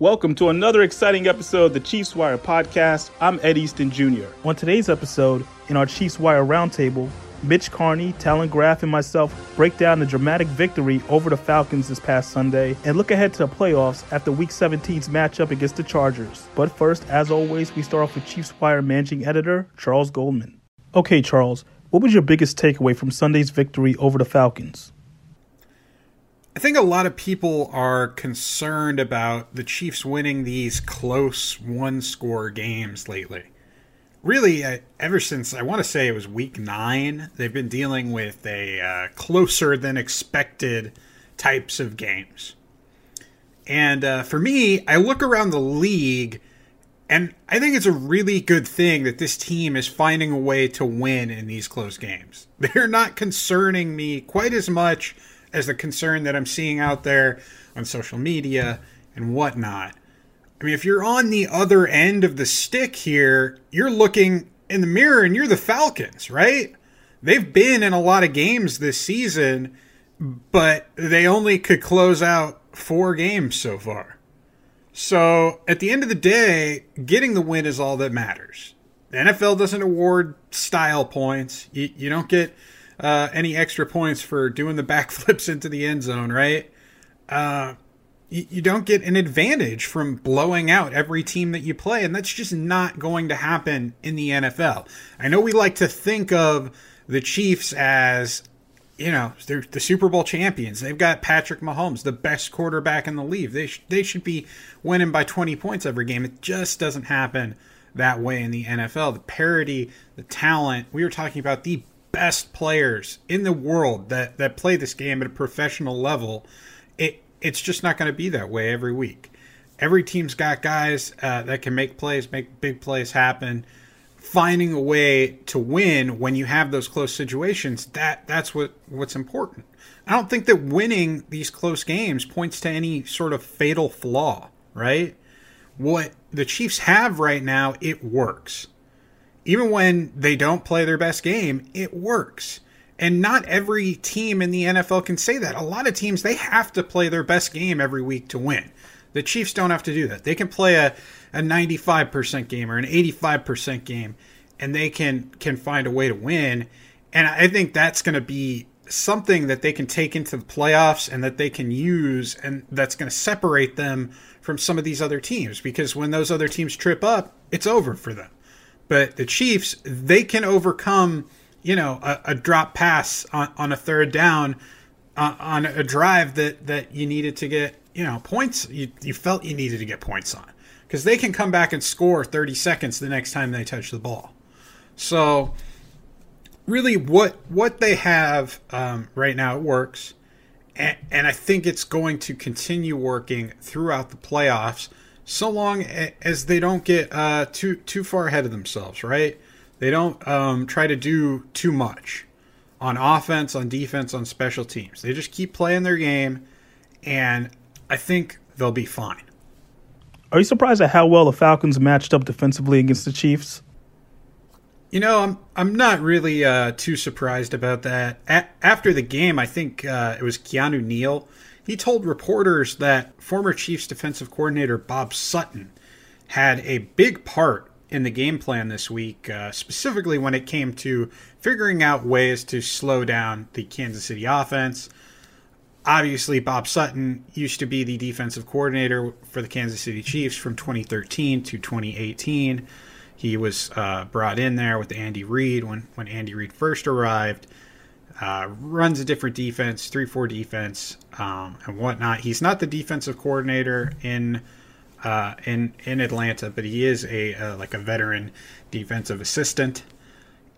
Welcome to another exciting episode of the Chiefs Wire podcast. I'm Ed Easton Jr. On today's episode, in our Chiefs Wire roundtable, Mitch Carney, Talon Graff, and myself break down the dramatic victory over the Falcons this past Sunday and look ahead to the playoffs after Week 17's matchup against the Chargers. But first, as always, we start off with Chiefs Wire managing editor Charles Goldman. Okay, Charles, what was your biggest takeaway from Sunday's victory over the Falcons? I think a lot of people are concerned about the Chiefs winning these close one score games lately. Really, uh, ever since I want to say it was week nine, they've been dealing with a uh, closer than expected types of games. And uh, for me, I look around the league and I think it's a really good thing that this team is finding a way to win in these close games. They're not concerning me quite as much as the concern that I'm seeing out there on social media and whatnot. I mean, if you're on the other end of the stick here, you're looking in the mirror and you're the Falcons, right? They've been in a lot of games this season, but they only could close out four games so far. So at the end of the day, getting the win is all that matters. The NFL doesn't award style points. You, you don't get uh, any extra points for doing the backflips into the end zone, right? Uh, you, don't get an advantage from blowing out every team that you play, and that's just not going to happen in the NFL. I know we like to think of the Chiefs as you know, they're the Super Bowl champions. They've got Patrick Mahomes, the best quarterback in the league. They sh- they should be winning by 20 points every game. It just doesn't happen that way in the NFL. The parity, the talent. We were talking about the best players in the world that that play this game at a professional level, it it's just not going to be that way every week. Every team's got guys uh, that can make plays, make big plays happen. Finding a way to win when you have those close situations, that that's what what's important. I don't think that winning these close games points to any sort of fatal flaw, right? What the Chiefs have right now, it works even when they don't play their best game, it works. And not every team in the NFL can say that. A lot of teams, they have to play their best game every week to win. The Chiefs don't have to do that. They can play a, a 95% game or an 85% game and they can can find a way to win. And I think that's going to be something that they can take into the playoffs and that they can use and that's going to separate them from some of these other teams because when those other teams trip up, it's over for them. But the Chiefs, they can overcome, you know, a, a drop pass on, on, a third down uh, on a drive that, that you needed to get, you know, points. You, you felt you needed to get points on because they can come back and score 30 seconds the next time they touch the ball. So, really, what what they have um, right now it works, and, and I think it's going to continue working throughout the playoffs so long as they don't get uh, too too far ahead of themselves, right? They don't um, try to do too much on offense, on defense, on special teams. They just keep playing their game, and I think they'll be fine. Are you surprised at how well the Falcons matched up defensively against the Chiefs? You know, I'm I'm not really uh, too surprised about that. A- after the game, I think uh, it was Keanu Neal he told reporters that former Chiefs defensive coordinator Bob Sutton had a big part in the game plan this week, uh, specifically when it came to figuring out ways to slow down the Kansas City offense. Obviously, Bob Sutton used to be the defensive coordinator for the Kansas City Chiefs from 2013 to 2018. He was uh, brought in there with Andy Reid when, when Andy Reid first arrived uh, runs a different defense, three four defense, um, and whatnot. He's not the defensive coordinator in uh, in in Atlanta, but he is a uh, like a veteran defensive assistant.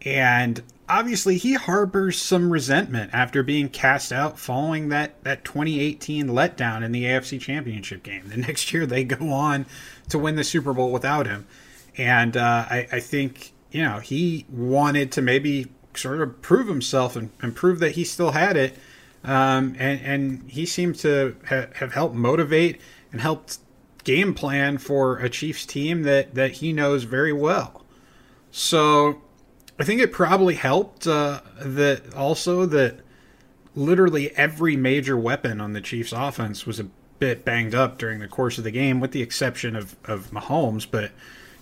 And obviously he harbors some resentment after being cast out following that, that 2018 letdown in the AFC Championship game. The next year they go on to win the Super Bowl without him. And uh, I, I think, you know, he wanted to maybe sort of prove himself and, and prove that he still had it. Um, and, and he seemed to ha- have helped motivate and helped game plan for a Chiefs team that, that he knows very well. So I think it probably helped uh, that also that literally every major weapon on the Chiefs' offense was a bit banged up during the course of the game, with the exception of of Mahomes. But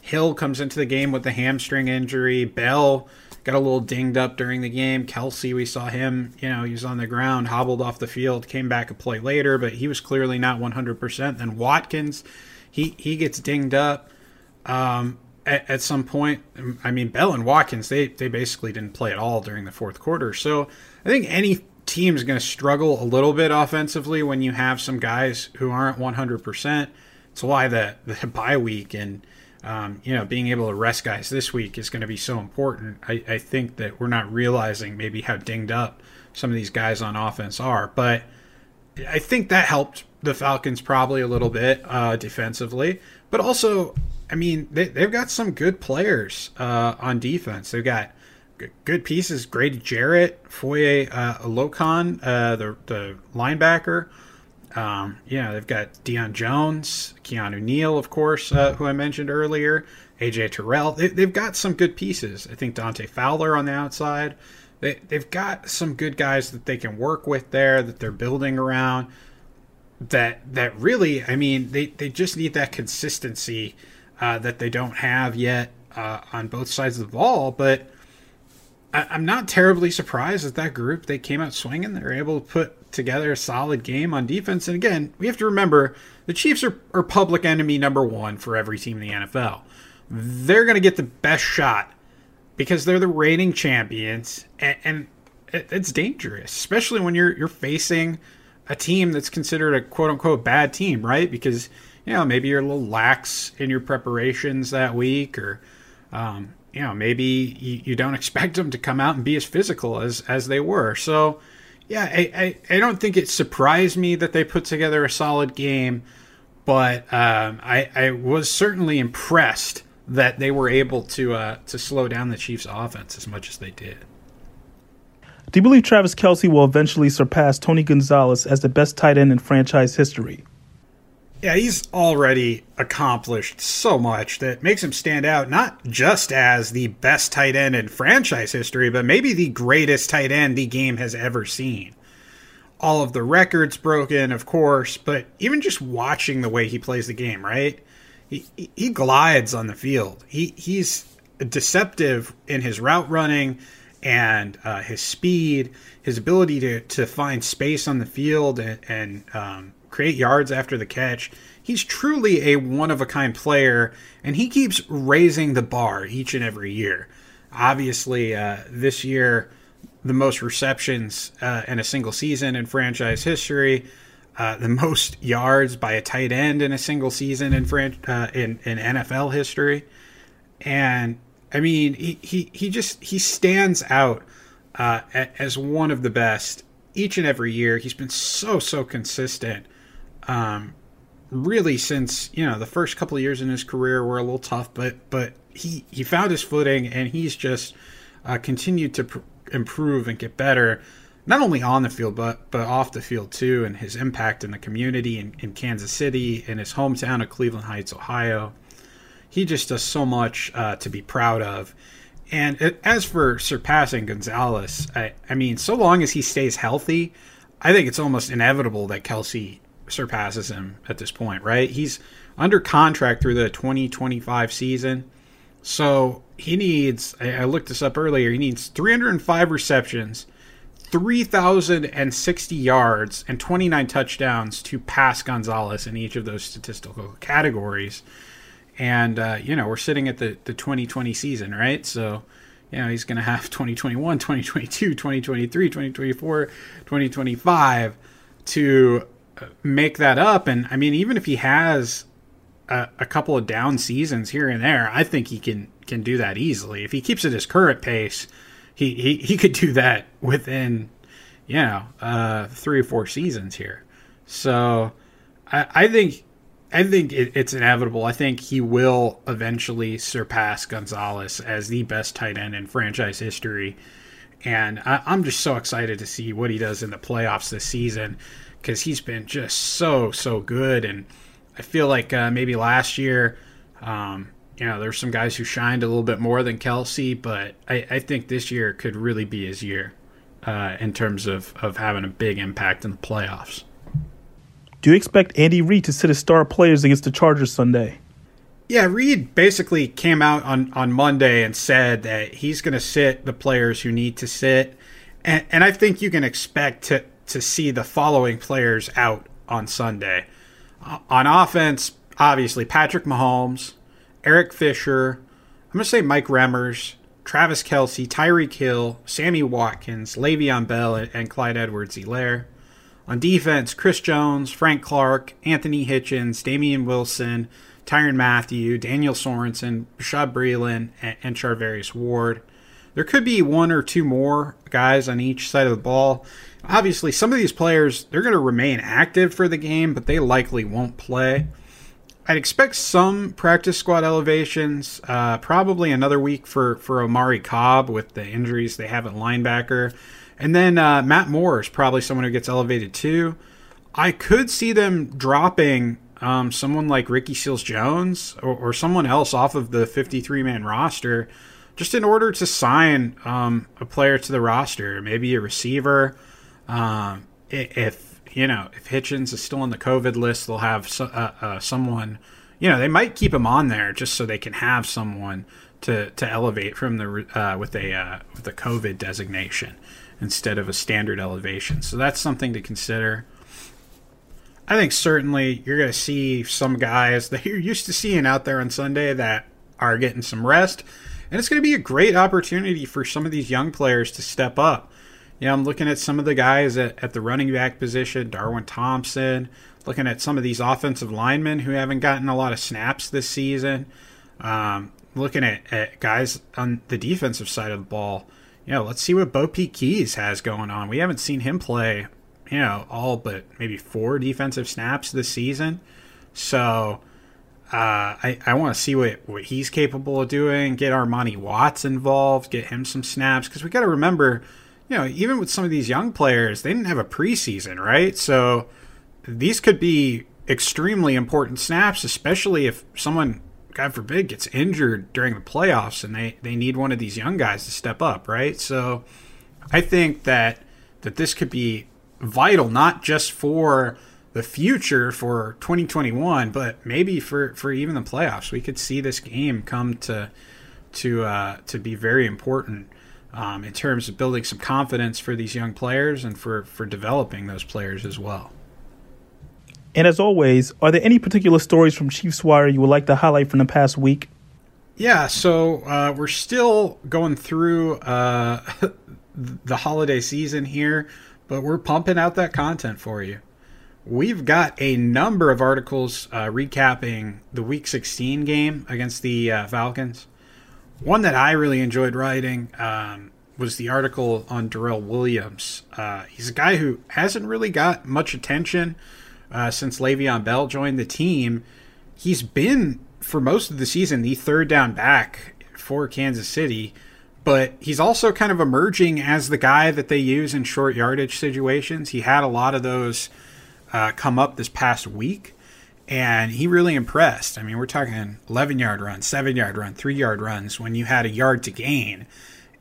Hill comes into the game with a hamstring injury. Bell got a little dinged up during the game. Kelce, we saw him, you know, he was on the ground, hobbled off the field, came back a play later, but he was clearly not 100%. Then Watkins, he he gets dinged up. Um, at, at, some point, I mean, Bell and Watkins, they, they basically didn't play at all during the fourth quarter. So I think any team is going to struggle a little bit offensively when you have some guys who aren't 100%. It's why the, the bye week and, um, you know, being able to rest guys this week is going to be so important. I, I think that we're not realizing maybe how dinged up some of these guys on offense are. But I think that helped the Falcons probably a little bit uh, defensively. But also, I mean, they, they've got some good players uh, on defense. They've got good pieces. Grady Jarrett, Foye uh, uh, the the linebacker. Um, yeah, they've got Deion Jones, Keanu Neal, of course, uh, who I mentioned earlier. AJ Terrell. They, they've got some good pieces. I think Dante Fowler on the outside. They, they've got some good guys that they can work with there that they're building around. That that really, I mean, they, they just need that consistency uh, that they don't have yet uh, on both sides of the ball. But I, am not terribly surprised that that group they came out swinging. They're able to put together a solid game on defense. And again, we have to remember the Chiefs are, are public enemy number one for every team in the NFL. They're going to get the best shot because they're the reigning champions, and, and it's dangerous, especially when you're you're facing a team that's considered a quote unquote bad team, right? Because you know, maybe you're a little lax in your preparations that week, or um, you know, maybe you, you, don't expect them to come out and be as physical as as they were. So, yeah, I, I, I don't think it surprised me that they put together a solid game, but um, I, I was certainly impressed that they were able to uh, to slow down the Chiefs' offense as much as they did. Do you believe Travis Kelce will eventually surpass Tony Gonzalez as the best tight end in franchise history? Yeah, he's already accomplished so much that makes him stand out not just as the best tight end in franchise history, but maybe the greatest tight end the game has ever seen. All of the records broken, of course, but even just watching the way he plays the game, right? He, he glides on the field. He he's deceptive in his route running and uh, his speed, his ability to, to find space on the field and, and um, create yards after the catch. He's truly a one of a kind player, and he keeps raising the bar each and every year. Obviously, uh, this year, the most receptions uh, in a single season in franchise history, uh, the most yards by a tight end in a single season in, fran- uh, in, in NFL history. And I mean, he, he, he just he stands out uh, as one of the best each and every year. He's been so so consistent um, really since you know the first couple of years in his career were a little tough, but but he he found his footing and he's just uh, continued to pr- improve and get better, not only on the field but but off the field too, and his impact in the community in, in Kansas City, in his hometown of Cleveland Heights, Ohio. He just does so much uh, to be proud of. And as for surpassing Gonzalez, I, I mean, so long as he stays healthy, I think it's almost inevitable that Kelce surpasses him at this point, right? He's under contract through the 2025 season. So he needs, I looked this up earlier, he needs 305 receptions, 3,060 yards, and 29 touchdowns to pass Gonzalez in each of those statistical categories. And, uh, you know, we're sitting at the, the 2020 season, right? So, you know, he's going to have 2021, 2022, 2023, 2024, 2025 to make that up. And I mean, even if he has a, a, couple of down seasons here and there, I think he can can do that easily. If he keeps at his current pace, he he, he could do that within you know uh, three or four seasons here. So I, I think I think it, it's inevitable. I think he will eventually surpass Gonzalez as the best tight end in franchise history. And I, I'm just so excited to see what he does in the playoffs this season because he's been just so so good. And I feel like uh, maybe last year, um, you know, there's some guys who shined a little bit more than Kelce, but I, I think this year could really be his year uh, in terms of of having a big impact in the playoffs. Do you expect Andy Reid to sit his star players against the Chargers Sunday? Yeah, Reid basically came out on, on Monday and said that he's going to sit the players who need to sit. And, and I think you can expect to, to see the following players out on Sunday. Uh, on offense, obviously, Patrick Mahomes, Eric Fisher, I'm going to say Mike Remmers, Travis Kelce, Tyreek Hill, Sammy Watkins, Le'Veon Bell, and Clyde Edwards Helaire. On defense, Chris Jones, Frank Clark, Anthony Hitchens, Damien Wilson, Tyrann Mathieu, Daniel Sorensen, Bashaud Breeland, and, and Charvarius Ward. There could be one or two more guys on each side of the ball. Obviously, some of these players, they're going to remain active for the game, but they likely won't play. I'd expect some practice squad elevations, uh, probably another week for, for Omari Cobb with the injuries they have at linebacker. And then uh, Matt Moore is probably someone who gets elevated too. I could see them dropping um, someone like Ricky Seals Jones or, or, someone else off of the 53 man roster just in order to sign um, a player to the roster, maybe a receiver. Um, if, you know, if Hitchens is still on the COVID list, they'll have so, uh, uh, someone, you know, they might keep him on there just so they can have someone to, to elevate from the uh, with a uh, with a COVID designation instead of a standard elevation. So that's something to consider. I think certainly you're going to see some guys that you're used to seeing out there on Sunday that are getting some rest. And it's going to be a great opportunity for some of these young players to step up. Know, I'm looking at some of the guys at, at the running back position, Darwin Thompson, looking at some of these offensive linemen who haven't gotten a lot of snaps this season. Um, looking at, at guys on the defensive side of the ball you know, let's see what BoPete Keyes has going on. We haven't seen him play, you know, all but maybe four defensive snaps this season. So uh, I, I want to see what, what he's capable of doing, get Armani Watts involved, get him some snaps. Because we got to remember, you know, even with some of these young players, they didn't have a preseason, right? So these could be extremely important snaps, especially if someone God forbid, gets injured during the playoffs and they, they need one of these young guys to step up, right? So I think that that this could be vital, not just for the future for 2021, but maybe for, for even the playoffs. We could see this game come to to uh, to be very important um, in terms of building some confidence for these young players and for, for developing those players as well. And as always, are there any particular stories from Chiefs Wire you would like to highlight from the past week? Yeah, so uh, we're still going through uh, the holiday season here, but we're pumping out that content for you. We've got a number of articles uh, recapping the Week 16 game against the uh, Falcons. One that I really enjoyed writing um, was the article on Darrel Williams. Uh, he's a guy who hasn't really got much attention uh, since Le'Veon Bell joined the team. He's been for most of the season the third down back for Kansas City, but he's also kind of emerging as the guy that they use in short yardage situations. He had a lot of those uh, come up this past week, and he really impressed. I mean, we're talking 11 yard run, 7 yard run, 3 yard runs when you had a yard to gain.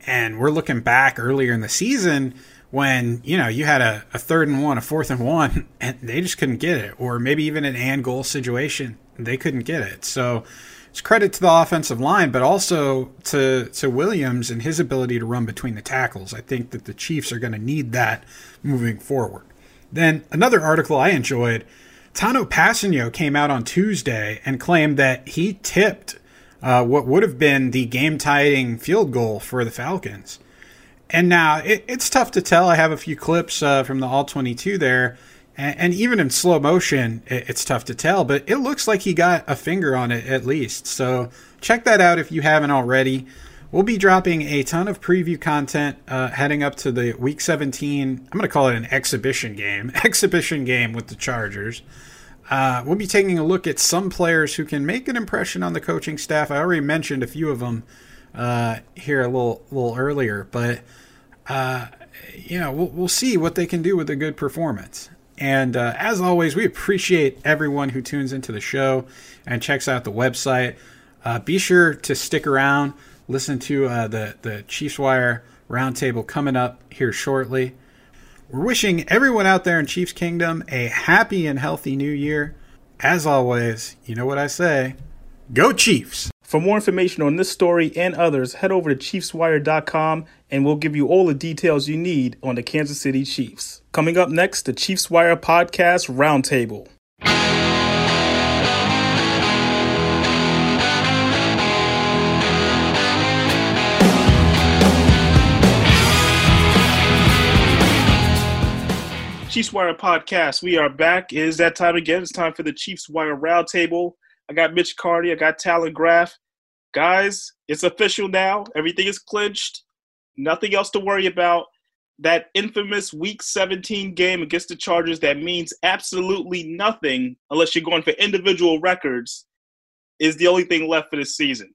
And we're looking back earlier in the season when you know you had a, a third and one, a fourth and one, and they just couldn't get it, or maybe even an and goal situation, they couldn't get it. So it's credit to the offensive line, but also to to Williams and his ability to run between the tackles. I think that the Chiefs are going to need that moving forward. Then another article I enjoyed, Tanoh Kpassagnon came out on Tuesday and claimed that he tipped uh, what would have been the game-tying field goal for the Falcons. And now it, it's tough to tell. I have a few clips uh, from the All 22 there, and, and even in slow motion, it, it's tough to tell. But it looks like he got a finger on it at least. So check that out if you haven't already. We'll be dropping a ton of preview content uh, heading up to the Week 17. I'm going to call it an exhibition game, exhibition game with the Chargers. Uh, we'll be taking a look at some players who can make an impression on the coaching staff. I already mentioned a few of them uh, here a little little earlier, but uh, you know we'll, we'll see what they can do with a good performance. And uh, as always, we appreciate everyone who tunes into the show and checks out the website. Uh, be sure to stick around, listen to uh, the the Chiefs Wire roundtable coming up here shortly. We're wishing everyone out there in Chiefs Kingdom a happy and healthy new year. As always, you know what I say go Chiefs! For more information on this story and others, head over to ChiefsWire.com and we'll give you all the details you need on the Kansas City Chiefs. Coming up next, the Chiefs Wire Podcast Roundtable. Chiefs Wire podcast. We are back. It is that time again. It's time for the Chiefs Wire Roundtable. I got Mitch Carney. I got Talon Graff. Guys, it's official now. Everything is clinched. Nothing else to worry about. That infamous Week 17 game against the Chargers that means absolutely nothing unless you're going for individual records is the only thing left for this season.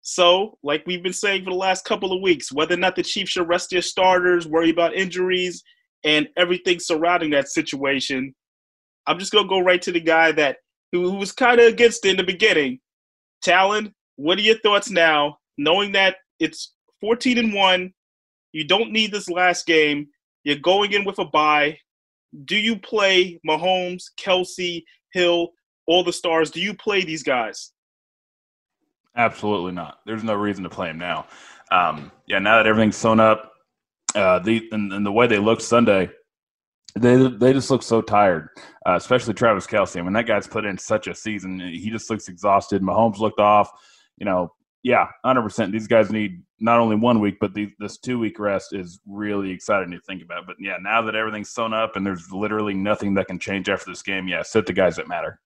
So, like we've been saying for the last couple of weeks, whether or not the Chiefs should rest their starters, worry about injuries, and everything surrounding that situation, I'm just gonna go right to the guy that who, who was kind of against it in the beginning. Talon, what are your thoughts now, knowing that it's 14 and one, you don't need this last game, you're going in with a bye. Do you play Mahomes, Kelce, Hill, all the stars? Do you play these guys? Absolutely not. There's no reason to play him now. Um, yeah, now that everything's sewn up, uh, the and, and, the way they looked Sunday, they they just look so tired, uh, especially Travis Kelce. I mean, that guy's put in such a season. He just looks exhausted. Mahomes looked off. You know, yeah, hundred percent. These guys need not only one week, but the, this two week rest is really exciting to think about. But yeah, now that everything's sewn up and there's literally nothing that can change after this game, yeah, sit the guys that matter.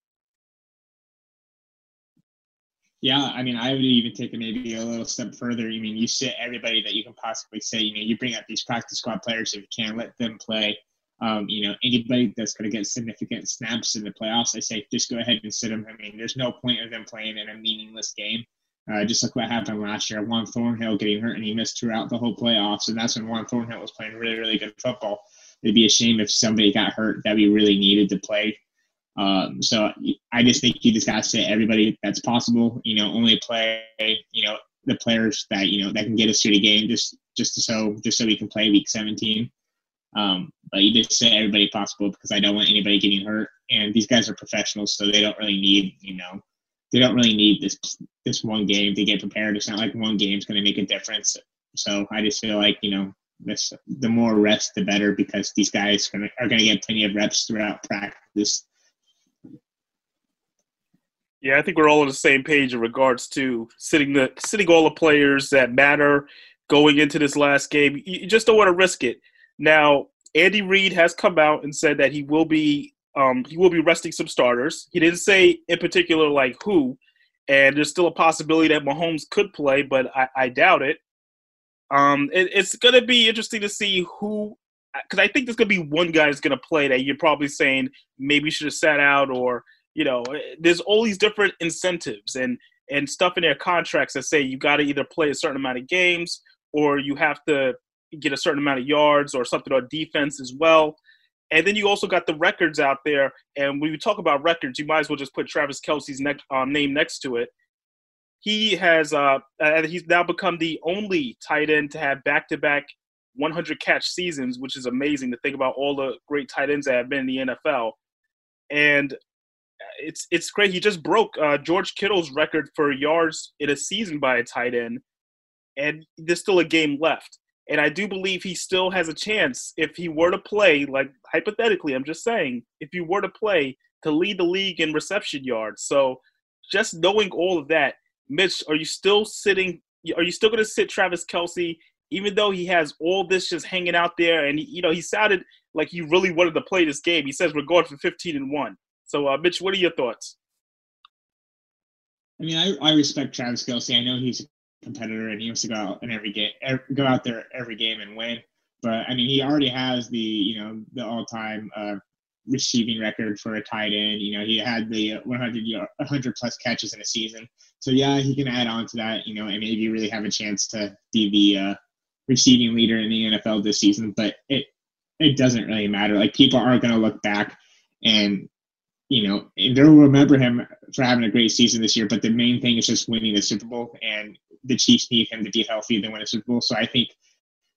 Yeah, I mean, I would even take it maybe a little step further. I mean, you sit everybody that you can possibly say. You know, you bring out these practice squad players if you can let them play. Um, you know, anybody that's going to get significant snaps in the playoffs, I say just go ahead and sit them. I mean, there's no point of them playing in a meaningless game. Uh, just like what happened last year, Juan Thornhill getting hurt and he missed throughout the whole playoffs, and that's when Juan Thornhill was playing really, really good football. It'd be a shame if somebody got hurt that we really needed to play um, so I just think you just got to say everybody that's possible. You know, only play you know the players that you know that can get us through the game just just so just so we can play week 17. Um, but you just say everybody possible because I don't want anybody getting hurt. And these guys are professionals, so they don't really need you know they don't really need this this one game to get prepared. It's not like one game's going to make a difference. So I just feel like you know this the more rest the better because these guys are going to get plenty of reps throughout practice yeah, I think we're all on the same page in regards to sitting the sitting all the players that matter going into this last game. You just don't want to risk it. Now, Andy Reid has come out and said that he will be um, he will be resting some starters. He didn't say in particular like who, and there's still a possibility that Mahomes could play, but I, I doubt it. Um, it, it's going to be interesting to see who, because I think there's going to be one guy that's going to play that you're probably saying maybe should have sat out or you know, there's all these different incentives and and stuff in their contracts that say you got to either play a certain amount of games or you have to get a certain amount of yards or something on defense as well. And then you also got the records out there. And when we talk about records, you might as well just put Travis Kelce's ne- uh, name next to it. He has uh, uh, he's now become the only tight end to have back-to-back 100 catch seasons, which is amazing to think about all the great tight ends that have been in the NFL. And it's it's great. He just broke uh, George Kittle's record for yards in a season by a tight end, and there's still a game left. And I do believe he still has a chance if he were to play, like hypothetically, I'm just saying, if you were to play to lead the league in reception yards. So just knowing all of that, Mitch, are you still sitting? Are you still going to sit Travis Kelce, even though he has all this just hanging out there? And you know, he sounded like he really wanted to play this game. He says we're going for 15 and one. So, uh, Mitch, what are your thoughts? I mean, I, I respect Travis Kelce. I know he's a competitor, and he wants to go out in every game, go out there every game and win. But I mean, he already has the you know the all-time uh, receiving record for a tight end. You know, he had the 100 100 plus catches in a season. So yeah, he can add on to that. You know, and maybe really have a chance to be the uh, receiving leader in the NFL this season. But it it doesn't really matter. Like people are going to look back and you know they'll remember him for having a great season this year. But the main thing is just winning the Super Bowl, and the Chiefs need him to be healthy to win a Super Bowl. So I think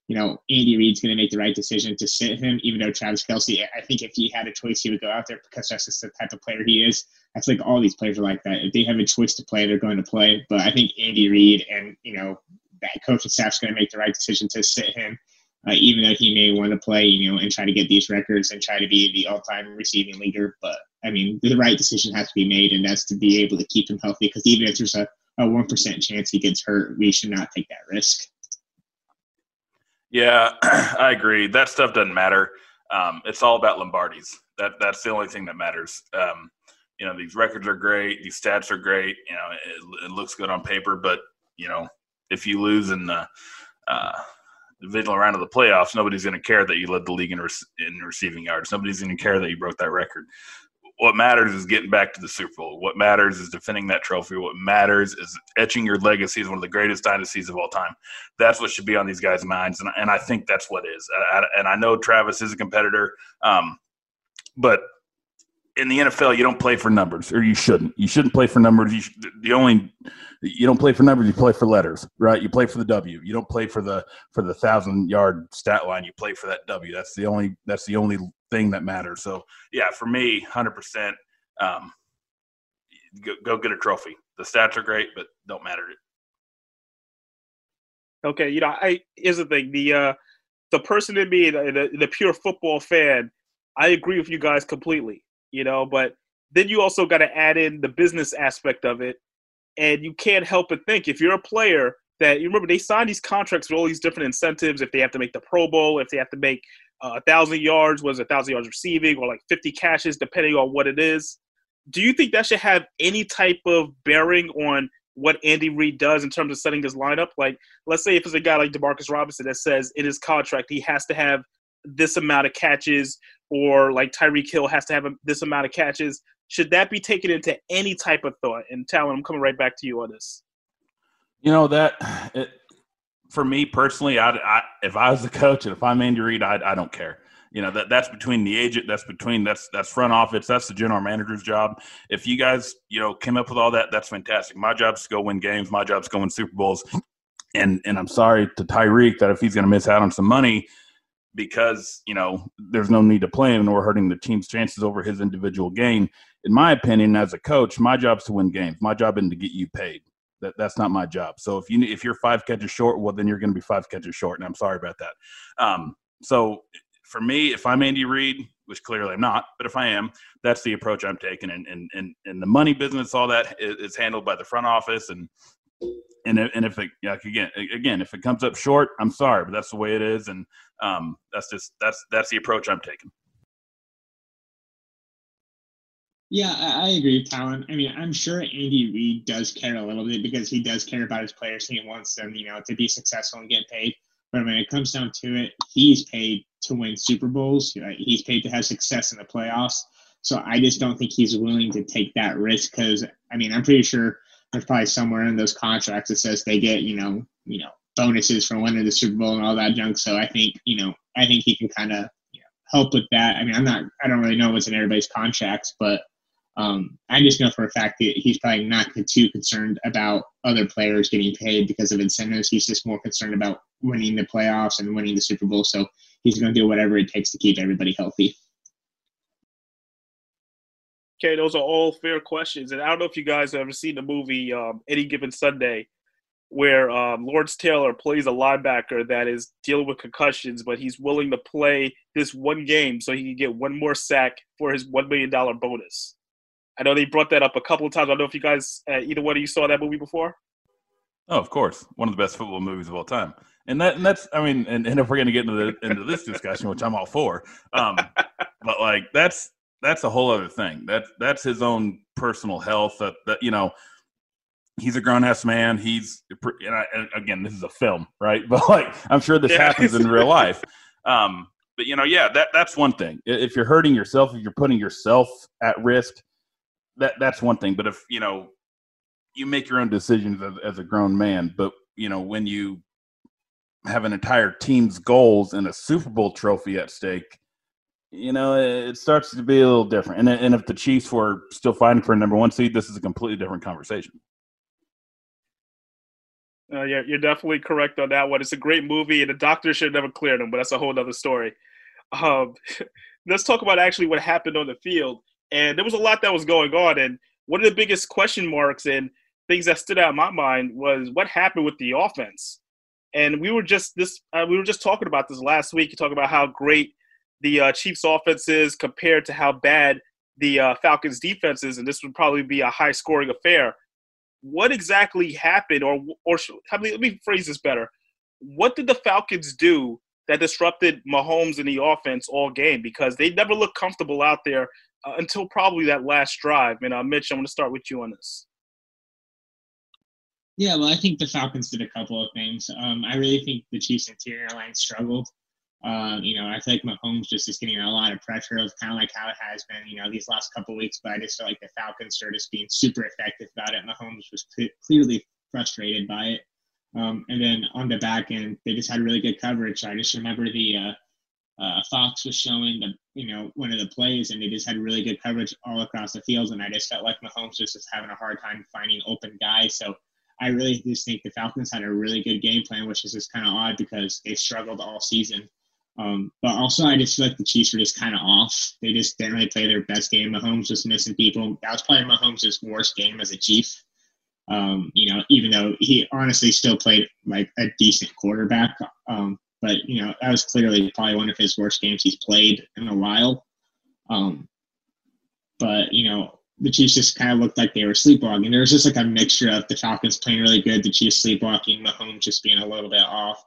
you know, Andy Reid's going to make the right decision to sit him, even though Travis Kelce, I think if he had a choice, he would go out there because that's just the type of player he is. I like all these players are like that. If they have a choice to play, they're going to play. But I think Andy Reid and, you know, that coaching staff's going to make the right decision to sit him, uh, even though he may want to play, you know, and try to get these records and try to be the all time receiving leader. But I mean, the right decision has to be made, and that's to be able to keep him healthy because even if there's a, a 1% chance he gets hurt, we should not take that risk. Yeah, I agree. That stuff doesn't matter. Um, it's all about Lombardi's. That that's the only thing that matters. Um, you know, these records are great. These stats are great. You know, it, it looks good on paper, but you know, if you lose in the uh, divisional round of the playoffs, nobody's going to care that you led the league in, in receiving yards. Nobody's going to care that you broke that record what matters is getting back to the Super Bowl. What matters is defending that trophy. What matters is etching your legacy as one of the greatest dynasties of all time. That's what should be on these guys' minds, and, and I think that's what is. I, and I know Travis is a competitor, um, but in the NFL, you don't play for numbers, or you shouldn't. You shouldn't play for numbers. You the only you don't play for numbers. You play for letters, right? You play for the W. You don't play for the for the thousand yard stat line. You play for that W. That's the only that's the only thing that matters. So yeah, for me, hundred um, percent. Go, go get a trophy. The stats are great, but don't matter. Okay, you know, I here's the thing: the uh, the person in me, the, the, the pure football fan, I agree with you guys completely. You know, but then you also got to add in the business aspect of it, and you can't help but think if you're a player that you remember they signed these contracts with all these different incentives. If they have to make the Pro Bowl, if they have to make a uh, thousand yards, was a thousand yards receiving, or like fifty catches, depending on what it is. Do you think that should have any type of bearing on what Andy Reid does in terms of setting his lineup? Like, let's say if it's a guy like Demarcus Robinson that says in his contract he has to have this amount of catches, or like Tyreek Hill has to have this amount of catches. Should that be taken into any type of thought? And Talon, I'm coming right back to you on this. You know that it, for me personally, I, I, if I was the coach and if I'm Andy Reid, I, I don't care. You know that that's between the agent, that's between that's that's front office, that's the general manager's job. If you guys you know came up with all that, that's fantastic. My job is to go win games. My job is go win Super Bowls. And and I'm sorry to Tyreek that if he's going to miss out on some money because you know there's no need to play him and we're hurting the team's chances over his individual gain. In my opinion, as a coach, my job is to win games. My job isn't to get you paid. That, that's not my job. So if you if you're five catches short, well then you're going to be five catches short, and I'm sorry about that. Um, so for me, if I'm Andy Reid, which clearly I'm not, but if I am, that's the approach I'm taking. And and and, and the money business, all that is, handled by the front office. And and and if it like again again if it comes up short, I'm sorry, but that's the way it is. And um, that's just that's that's the approach I'm taking. Yeah, I, I agree with Talon. I mean, I'm sure Andy Reid does care a little bit because he does care about his players and he wants them, you know, to be successful and get paid. But when it comes down to it, he's paid to win Super Bowls. He's paid to have success in the playoffs. So I just don't think he's willing to take that risk because I mean I'm pretty sure there's probably somewhere in those contracts that says they get you know you know bonuses for winning the Super Bowl and all that junk. So I think you know I think he can kind of you know, help with that. I mean I'm not I don't really know what's in everybody's contracts, but um, I just know for a fact that he's probably not too concerned about other players getting paid because of incentives. He's just more concerned about winning the playoffs and winning the Super Bowl. So he's going to do whatever it takes to keep everybody healthy. Okay, those are all fair questions. And I don't know if you guys have ever seen the movie um, Any Given Sunday, where um, Lawrence Taylor plays a linebacker that is dealing with concussions, but he's willing to play this one game so he can get one more sack for his $1 million bonus. I know they brought that up a couple of times. I don't know if you guys, uh, either one of you saw that movie before. Oh, of course, one of the best football movies of all time. And that, and that's, I mean, and, and if we're going to get into the into this discussion, which I'm all for, um, but like that's that's a whole other thing. That's that's his own personal health. That that you know, he's a grown ass man. He's and, I, and again, this is a film, right? But like, I'm sure this yeah. happens in real life. Um, but you know, yeah, that that's one thing. If you're hurting yourself, if you're putting yourself at risk, that that's one thing. But if you know, you make your own decisions as, as a grown man. But you know, when you have an entire team's goals and a Super Bowl trophy at stake, you know, it starts to be a little different. And and if the Chiefs were still fighting for a number one seed, this is a completely different conversation. Uh, yeah, you're definitely correct on that one. It's a great movie, and the doctor should have never cleared him, but that's a whole other story. Um, let's talk about actually what happened on the field. And there was a lot that was going on, and one of the biggest question marks and things that stood out in my mind was what happened with the offense. And we were just this, uh, we were just talking about this last week. You talk about how great the uh, Chiefs' offense is compared to how bad the uh, Falcons' defense is, and this would probably be a high-scoring affair what exactly happened, or or let me, let me phrase this better. What did the Falcons do that disrupted Mahomes in the offense all game? Because they never looked comfortable out there uh, until probably that last drive. And uh, Mitch, I'm going to start with you on this. Yeah, well, I think the Falcons did a couple of things. Um, I really think the Chiefs' interior line struggled. Um, you know, I feel like Mahomes just is getting a lot of pressure of kind of like how it has been, you know, these last couple weeks. But I just feel like the Falcons are just being super effective about it. Mahomes was cl- clearly frustrated by it. Um, and then on the back end, they just had really good coverage. I just remember the uh, uh, Fox was showing the, you know, one of the plays, and they just had really good coverage all across the field. And I just felt like Mahomes was just having a hard time finding open guys. So I really just think the Falcons had a really good game plan, which is just kind of odd because they struggled all season. Um, but also, I just feel like the Chiefs were just kind of off. They just didn't really play their best game. Mahomes was missing people. That was probably Mahomes' worst game as a Chief. Um, you know, even though he honestly still played like a decent quarterback. Um, but you know, that was clearly probably one of his worst games he's played in a while. Um, but you know, the Chiefs just kind of looked like they were sleepwalking. There was just like a mixture of the Falcons playing really good, the Chiefs sleepwalking, Mahomes just being a little bit off.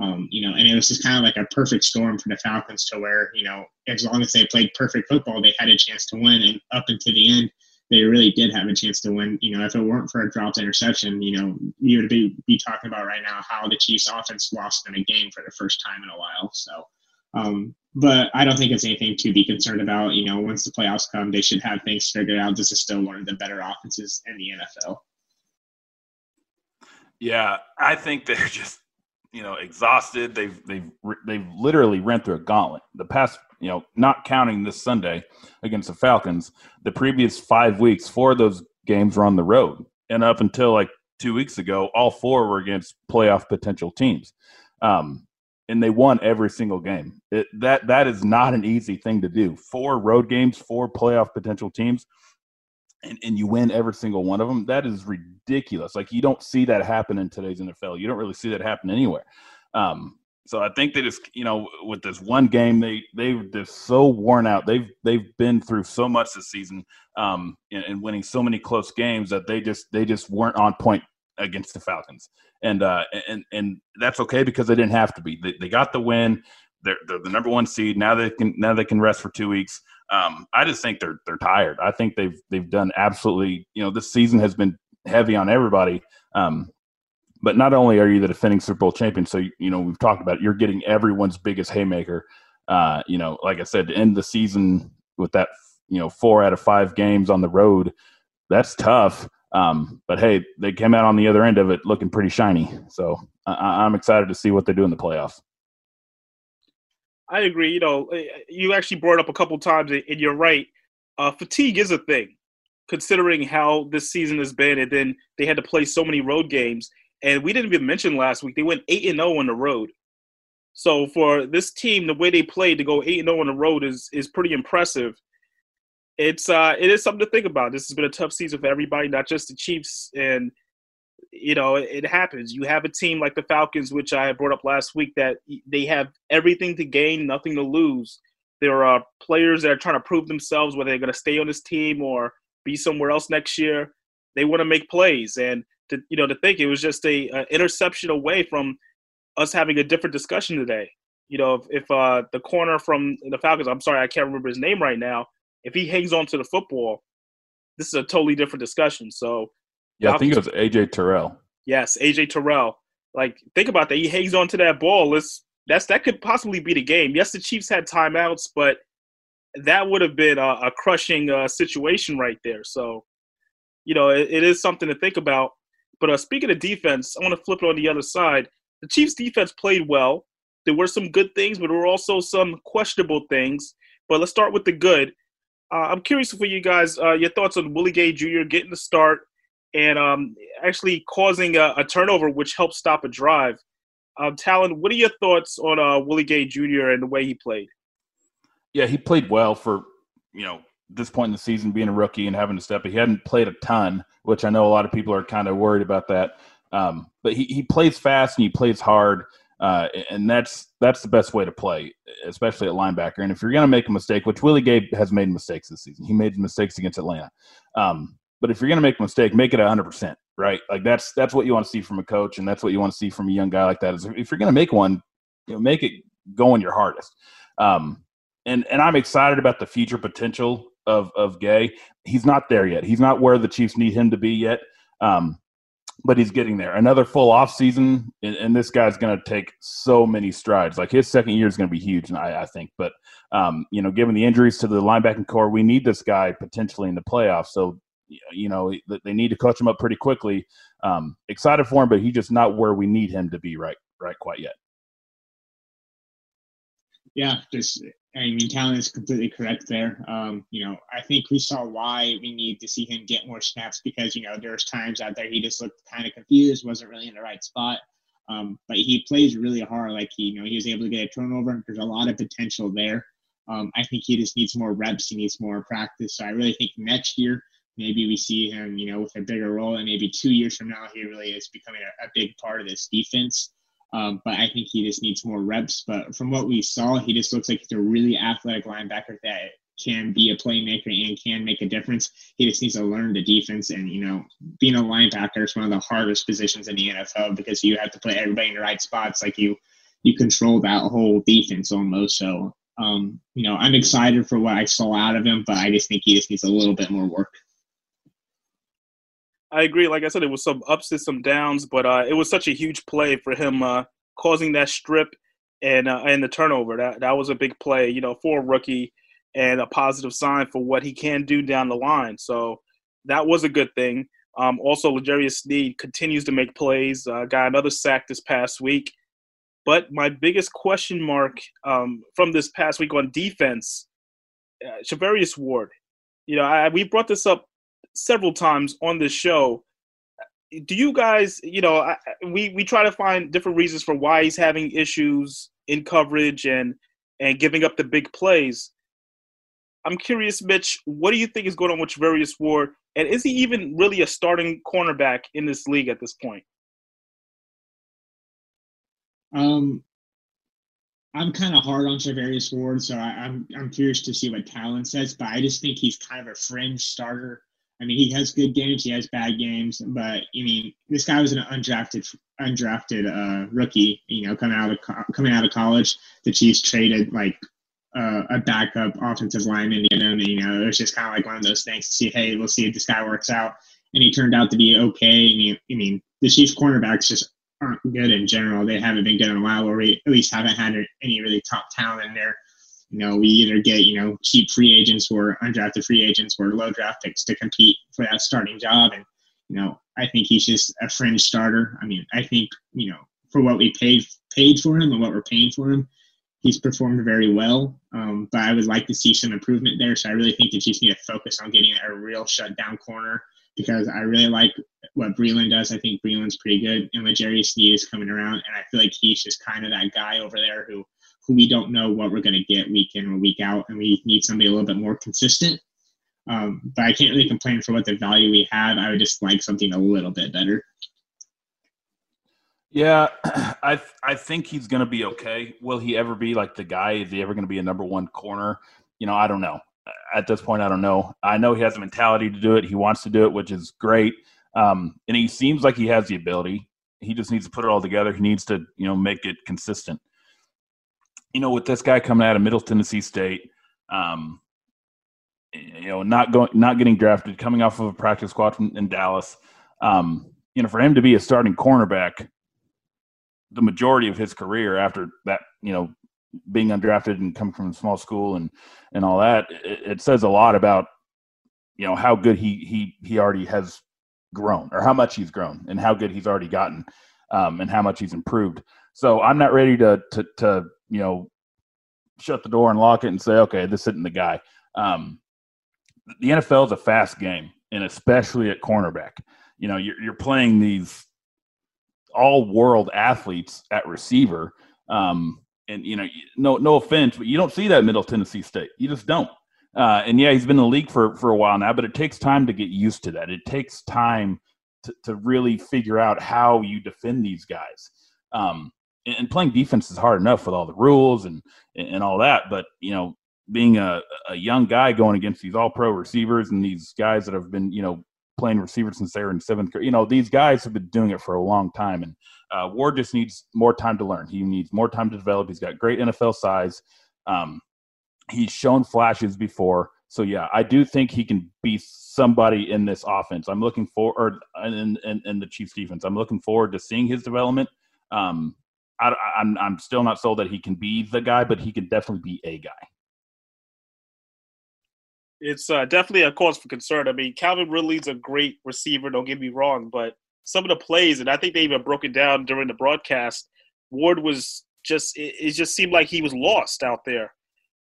Um, you know, and it was just kind of like a perfect storm for the Falcons to where, you know, as long as they played perfect football, they had a chance to win. And up until the end, they really did have a chance to win. You know, if it weren't for a dropped interception, you know, you would be, be talking about right now how the Chiefs offense lost in a game for the first time in a while. So, um, but I don't think it's anything to be concerned about. You know, once the playoffs come, they should have things figured out. This is still one of the better offenses in the NFL. Yeah, I think they're just you know exhausted. They've they've they've literally ran through a gauntlet. The past, you know, not counting this Sunday against the Falcons, the previous five weeks, four of those games were on the road, and up until like two weeks ago, all four were against playoff potential teams. Um, and they won every single game. It, that that is not an easy thing to do. Four road games, four playoff potential teams and, and you win every single one of them, that is ridiculous. Like you don't see that happen in today's NFL. You don't really see that happen anywhere. Um, so I think that it's you know, with this one game, they they've just so worn out. They've they've been through so much this season, um, and, and winning so many close games that they just they just weren't on point against the Falcons, and uh, and and that's okay because they didn't have to be. They, they got the win. They're, they're the number one seed now. They can now they can rest for two weeks. Um, I just think they're they're tired. I think they've they've done absolutely. You know, this season has been heavy on everybody. Um, but not only are you the defending Super Bowl champion, so you know we've talked about it, you're getting everyone's biggest haymaker. Uh, you know, like I said, to end the season with that, you know, four out of five games on the road, that's tough. Um, but hey, they came out on the other end of it looking pretty shiny. So I, I'm excited to see what they do in the playoffs. I agree. You know, eh, you actually brought up a couple times, and you're right. Uh, fatigue is a thing, considering how this season has been, and then they had to play so many road games. And we didn't even mention last week they went eight and zero oh on the road. So for this team, the way they played to go eight and zero oh on the road is is pretty impressive. It's uh, it is something to think about. This has been a tough season for everybody, not just the Chiefs. And you know, it, happens. You have a team like the Falcons, which I brought up last week, that they have everything to gain, nothing to lose. There are players that are trying to prove themselves whether they're going to stay on this team or be somewhere else next year. They want to make plays, and to you know, to think it was just a, a interception away from us having a different discussion today. You know, if, if uh, the corner from the Falcons, I'm sorry, I can't remember his name right now. If he hangs on to the football, this is a totally different discussion. So Yeah, I think it was AJ Terrell. Yes, AJ Terrell. Like, think about that. He hangs on to that ball. Let's that's that could possibly be the game. Yes, the Chiefs had timeouts, but that would have been a, a crushing uh, situation right there. So, you know, it, it is something to think about. But uh, speaking of defense, I want to flip it on the other side. The Chiefs' defense played well. There were some good things, but there were also some questionable things. But let's start with the good. Uh, I'm curious for you guys, uh, your thoughts on Willie Gay Jr. getting the start and um, actually causing a, a, turnover, which helped stop a drive. Um, Talon, what are your thoughts on uh, Willie Gay Jr. and the way he played? Yeah, he played well for you know this point in the season, being a rookie and having to step. Up. He hadn't played a ton, which I know a lot of people are kind of worried about that. Um, but he, he plays fast and he plays hard, uh, and that's that's the best way to play, especially at linebacker. And if you're going to make a mistake, which Willie Gay has made mistakes this season, he made mistakes against Atlanta. Um, but if you're going to make a mistake, make it 100 percent right. Like that's that's what you want to see from a coach, and that's what you want to see from a young guy like that. Is if you're going to make one, you know, make it going your hardest. Um, and and I'm excited about the future potential of of Gay. He's not there yet. He's not where the Chiefs need him to be yet. Um, but he's getting there. Another full off season, and, and this guy's going to take so many strides. Like his second year is going to be huge, I, I think. But um, you know, given the injuries to the linebacking core, we need this guy potentially in the playoffs. So you know they need to coach him up pretty quickly. Um, excited for him, but he's just not where we need him to be right right quite yet. Yeah, just I mean, Talon is completely correct there. Um, you know, I think we saw why we need to see him get more snaps because you know there's times out there he just looked kind of confused, wasn't really in the right spot. Um, but he plays really hard. Like he, you know, he was able to get a turnover. And there's a lot of potential there. Um, I think he just needs more reps. He needs more practice. So I really think next year maybe we see him, you know, with a bigger role, and maybe two years from now he really is becoming a, a big part of this defense. Um, but I think he just needs more reps. But from what we saw, he just looks like he's a really athletic linebacker that can be a playmaker and can make a difference. He just needs to learn the defense. And, you know, being a linebacker is one of the hardest positions in the NFL because you have to put everybody in the right spots. Like you, you control that whole defense almost. So, um, you know, I'm excited for what I saw out of him, but I just think he just needs a little bit more work. I agree. Like I said, it was some ups and some downs, but uh, it was such a huge play for him uh, causing that strip and uh, and the turnover. That that was a big play, you know, for a rookie and a positive sign for what he can do down the line. So that was a good thing. Um, also, L'Jarius Sneed continues to make plays. Uh, got another sack this past week. But my biggest question mark um, from this past week on defense, uh, Charvarius Ward. You know, I, we brought this up several times on this show. Do you guys, you know, we we try to find different reasons for why he's having issues in coverage and and giving up the big plays. I'm curious, Mitch, what do you think is going on with Charvarius Ward, and is he even really a starting cornerback in this league at this point? Um, I'm kind of hard on Charvarius Ward, so I, I'm, I'm curious to see what Talon says. But I just think he's kind of a fringe starter I mean, he has good games, he has bad games, but I mean, this guy was an undrafted undrafted uh, rookie. You know, coming out of coming out of college, the Chiefs traded like uh, a backup offensive lineman to get him. You know, it was just kind of like one of those things to see, hey, we'll see if this guy works out. And he turned out to be okay. And you, I mean, the Chiefs cornerbacks just aren't good in general. They haven't been good in a while, or we at least haven't had any really top talent in there you know, we either get, you know, cheap free agents or undrafted free agents or low draft picks to compete for that starting job. And, you know, I think he's just a fringe starter. I mean, I think, you know, for what we paid paid for him and what we're paying for him, he's performed very well. Um, but I would like to see some improvement there. So I really think the Chiefs need to focus on getting a real shutdown corner because I really like what Breeland does. I think Breeland's pretty good. And Jerry Sneed is coming around. And I feel like he's just kind of that guy over there – who we don't know what we're going to get week in or week out, and we need somebody a little bit more consistent. Um, but I can't really complain for what the value we have. I would just like something a little bit better. Yeah, I I think he's going to be okay. Will he ever be like the guy? Is he ever going to be a number one corner? You know, I don't know. At this point, I don't know. I know he has the mentality to do it. He wants to do it, which is great. Um, and he seems like he has the ability. He just needs to put it all together. He needs to, you know, make it consistent you know, with this guy coming out of Middle Tennessee State, um, you know, not going, not getting drafted, coming off of a practice squad from, in Dallas, um, you know, for him to be a starting cornerback, the majority of his career after that, you know, being undrafted and coming from a small school and and all that, it, it says a lot about you know how good he he he already has grown or how much he's grown and how good he's already gotten um, and how much he's improved. So I'm not ready to to to you know shut the door and lock it and say okay this isn't the guy. Um, the NFL is a fast game and especially at cornerback. You know you're, you're playing these all world athletes at receiver. Um, and you know, no no offense, but you don't see that Middle Tennessee State. You just don't. Uh, and yeah, he's been in the league for for a while now, but it takes time to get used to that. It takes time to, to really figure out how you defend these guys. Um, and, playing defense is hard enough with all the rules and and all that. But you know, being a, a young guy going against these all pro receivers and these guys that have been you know playing receiver since they were in seventh grade, you know, these guys have been doing it for a long time. And uh, Ward just needs more time to learn. He needs more time to develop. He's got great NFL size. Um, he's shown flashes before. So yeah, I do think he can be somebody in this offense. I'm looking forward in, in, in the Chiefs defense. I'm looking forward to seeing his development. Um, I, I'm I'm still not sold that he can be the guy, but he can definitely be a guy. It's uh, definitely a cause for concern. I mean, Calvin Ridley's a great receiver. Don't get me wrong, but some of the plays, and I think they even broke it down during the broadcast. Ward was just it, it just seemed like he was lost out there.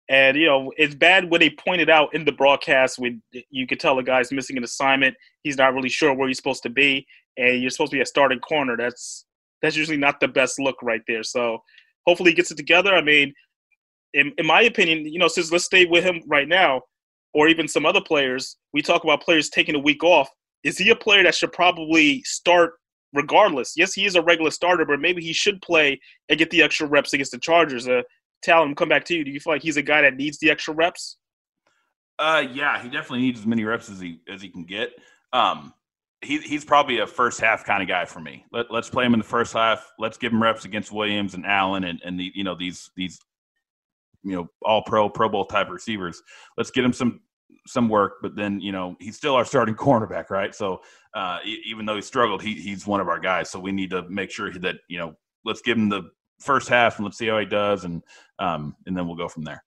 And you know, it's bad when they pointed out in the broadcast when you could tell a guy's missing an assignment. He's not really sure where he's supposed to be, and you're supposed to be a starting corner. That's that's usually not the best look right there. So hopefully he gets it together. I mean, in, in my opinion, you know, since let's stay with him right now, or even some other players, we talk about players taking a week off. Is he a player that should probably start regardless? Yes, he is a regular starter, but maybe he should play and get the extra reps against the Chargers. Uh, Talon, come back to you. Do you feel like he's a guy that needs the extra reps? Uh, yeah, he definitely needs as many reps as he as he can get. Um, he, he's probably a first half kind of guy for me. Let, let's play him in the first half. Let's give him reps against Williams and Allen and and the you know these these you know all pro Pro Bowl type receivers. Let's get him some some work, but then you know he's still our starting cornerback, right? So uh, even though he struggled, he, he's one of our guys. So we need to make sure that you know let's give him the first half and let's see how he does, and um, and then we'll go from there.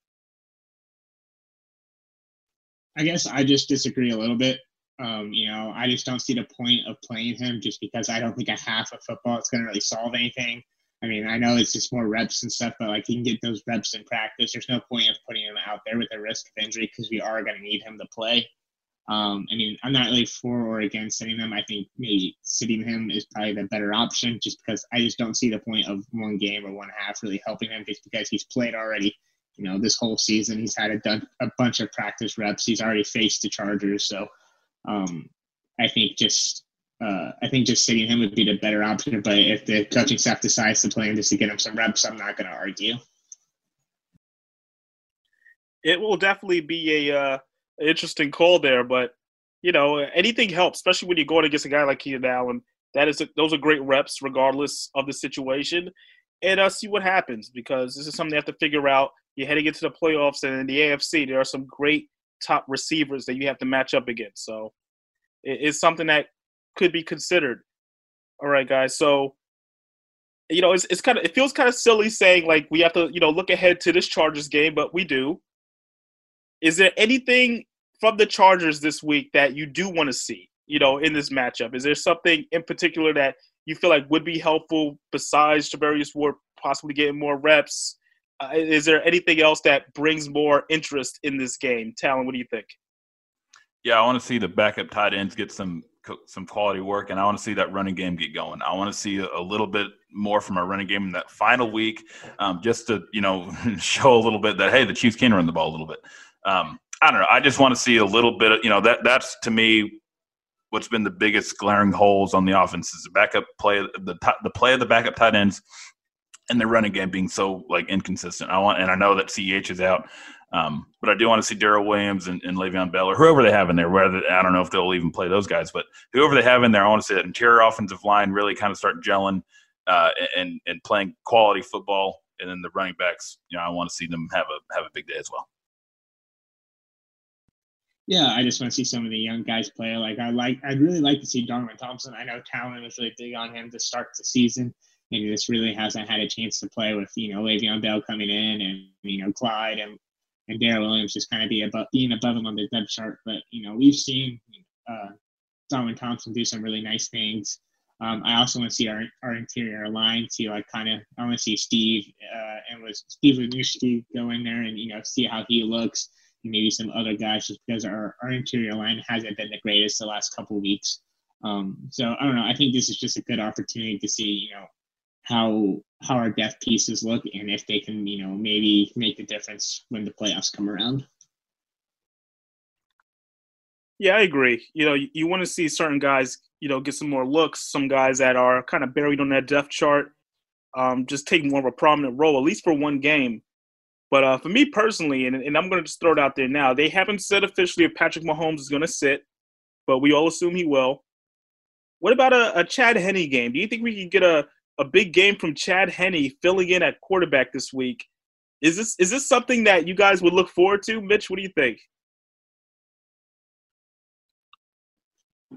I guess I just disagree a little bit. Um, you know, I just don't see the point of playing him just because I don't think a half of football is going to really solve anything. I mean, I know it's just more reps and stuff, but like he can get those reps in practice. There's no point of putting him out there with a risk of injury because we are going to need him to play. Um, I mean, I'm not really for or against sitting him. I think maybe sitting him is probably the better option just because I just don't see the point of one game or one half really helping him just because he's played already. You know, this whole season he's had a, done, a bunch of practice reps. He's already faced the Chargers, so um, I think just uh, I think just sitting him would be the better option. But if the coaching staff decides to play him just to get him some reps, I'm not going to argue. It will definitely be a uh, interesting call there, but you know anything helps, especially when you're going against a guy like Keenan Allen. That is, a, those are great reps, regardless of the situation, and uh, see what happens because this is something they have to figure out. You're heading into the playoffs, and in the AFC, there are some great top receivers that you have to match up against. So it's something that could be considered. All right, guys. So you know, it's it's kind of it feels kind of silly saying like we have to you know look ahead to this Chargers game, but we do. Is there anything from the Chargers this week that you do want to see? You know, in this matchup, is there something in particular that you feel like would be helpful besides Charvarius Ward possibly getting more reps? Uh, is there anything else that brings more interest in this game? Talon, what do you think? Yeah, I want to see the backup tight ends get some some quality work, and I want to see that running game get going. I want to see a little bit more from our running game in that final week, um, just to you know show a little bit that hey, the Chiefs can run the ball a little bit. Um, I don't know. I just want to see a little bit of you know that that's to me what's been the biggest glaring holes on the offense is the backup play, the the play of the backup tight ends, and the running game being so like inconsistent. I want, and I know that Ch is out. Um, but I do want to see Darrel Williams and, and Le'Veon Bell or whoever they have in there. Whether I don't know if they'll even play those guys, but whoever they have in there, I want to see that interior offensive line really kind of start gelling uh, and and playing quality football. And then the running backs, you know, I want to see them have a have a big day as well. Yeah, I just want to see some of the young guys play. Like I like, I'd really like to see Darwin Thompson. I know Talon was really big on him to start the season, and just really hasn't had a chance to play with you know Le'Veon Bell coming in and you know Clyde and and Darrel Williams just kind of be above being above him on the depth chart. But you know we've seen uh, Darwin Thompson do some really nice things. Um, I also want to see our, our interior line see like kind of I want to see Steve uh, and was Steve Wisniewski go in there and you know see how he looks and maybe some other guys just because our, our interior line hasn't been the greatest the last couple weeks. Um, so I don't know. I think this is just a good opportunity to see you know how how our depth pieces look and if they can you know maybe make the difference when the playoffs come around. Yeah, I agree. You know, you, you want to see certain guys, you know, get some more looks. Some guys that are kind of buried on that depth chart, um, just take more of a prominent role, at least for one game. But uh, for me personally, and, and I'm going to just throw it out there now, they haven't said officially if Patrick Mahomes is going to sit, but we all assume he will. What about a, a Chad Henne game? Do you think we could get a, a big game from Chad Henne filling in at quarterback this week? Is this is this something that you guys would look forward to, Mitch? What do you think?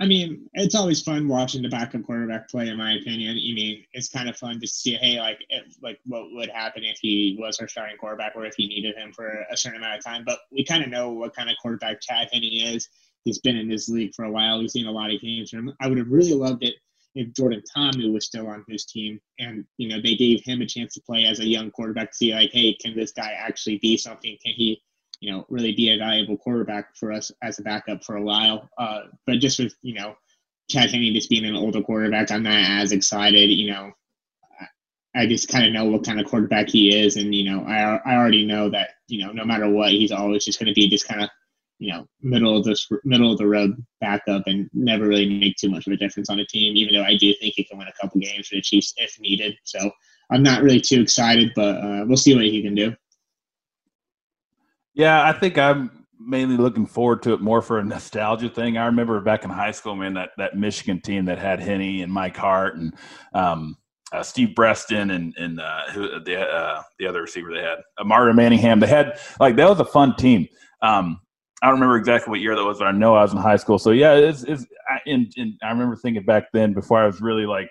I mean, it's always fun watching the backup quarterback play. In my opinion, I mean, it's kind of fun to see, hey, like, if, like what would happen if he was our starting quarterback, or if he needed him for a certain amount of time. But we kind of know what kind of quarterback Chad Henne is. He's been in this league for a while. We've seen a lot of games from him. I would have really loved it if Jordan Ta'amu was still on his team, and you know they gave him a chance to play as a young quarterback to see, like, hey, can this guy actually be something? Can he you know, really be a valuable quarterback for us as a backup for a while. Uh, but just with, you know, Chad Henne just being an older quarterback, I'm not as excited. You know, I just kind of know what kind of quarterback he is. And, you know, I, I already know that, you know, no matter what, he's always just going to be just kind of, you know, middle of the middle of the road backup and never really make too much of a difference on a team. Even though I do think he can win a couple games for the Chiefs if needed. So I'm not really too excited, but uh, we'll see what he can do. Yeah, I think I'm mainly looking forward to it more for a nostalgia thing. I remember back in high school, man, that that Michigan team that had Henne and Mike Hart and um, uh, Steve Breaston and and uh, who the uh, the other receiver they had, Mario Manningham. They had like that was a fun team. Um, I don't remember exactly what year that was, but I know I was in high school. So yeah, it's, it's I, and, and I remember thinking back then before I was really like,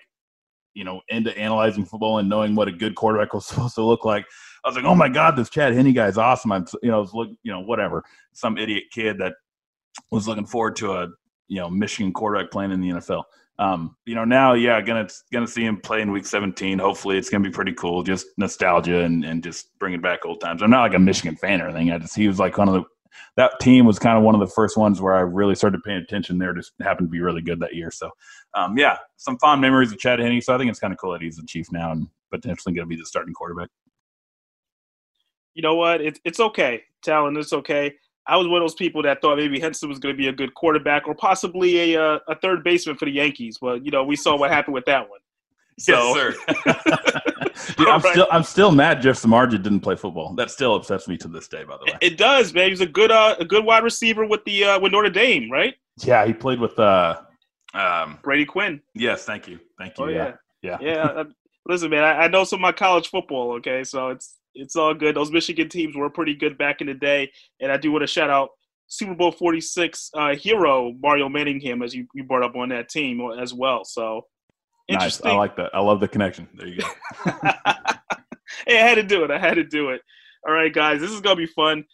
you know, into analyzing football and knowing what a good quarterback was supposed to look like. I was like, oh my god, this Chad Henne guy is awesome. I'm, you know, look, you know, whatever, some idiot kid that was looking forward to a, you know, Michigan quarterback playing in the NFL. Um, you know, now, yeah, gonna gonna see him play in Week 17. Hopefully, it's gonna be pretty cool. Just nostalgia and and just bringing back old times. I'm not like a Michigan fan or anything. I just he was like one of the that team was kind of one of the first ones where I really started paying attention. There just happened to be really good that year. So, um, yeah, some fond memories of Chad Henne. So I think it's kind of cool that he's the chief now and potentially going to be the starting quarterback you know what? It's it's okay, Talon. It's okay. I was one of those people that thought maybe Henson was going to be a good quarterback or possibly a uh, a third baseman for the Yankees. But you know, we saw what happened with that one. So. Yes, sir. Dude, I'm right. still I'm still mad Jeff Samardzija didn't play football. That still upsets me to this day. By the way, it, it does, man. He's a good uh, a good wide receiver with the uh, with Notre Dame, right? Yeah, he played with uh, um, Brady Quinn. Yes, thank you, thank you. Oh, yeah, yeah. yeah. yeah. Uh, listen, man, I, I know some of my college football. Okay, so it's it's all good. Those Michigan teams were pretty good back in the day, and I do want to shout out Super Bowl Forty Six uh, hero Mario Manningham as you, you brought up on that team as well. So nice. I like that. I love the connection. There you go. hey, I had to do it. I had to do it. All right, guys, this is gonna be fun.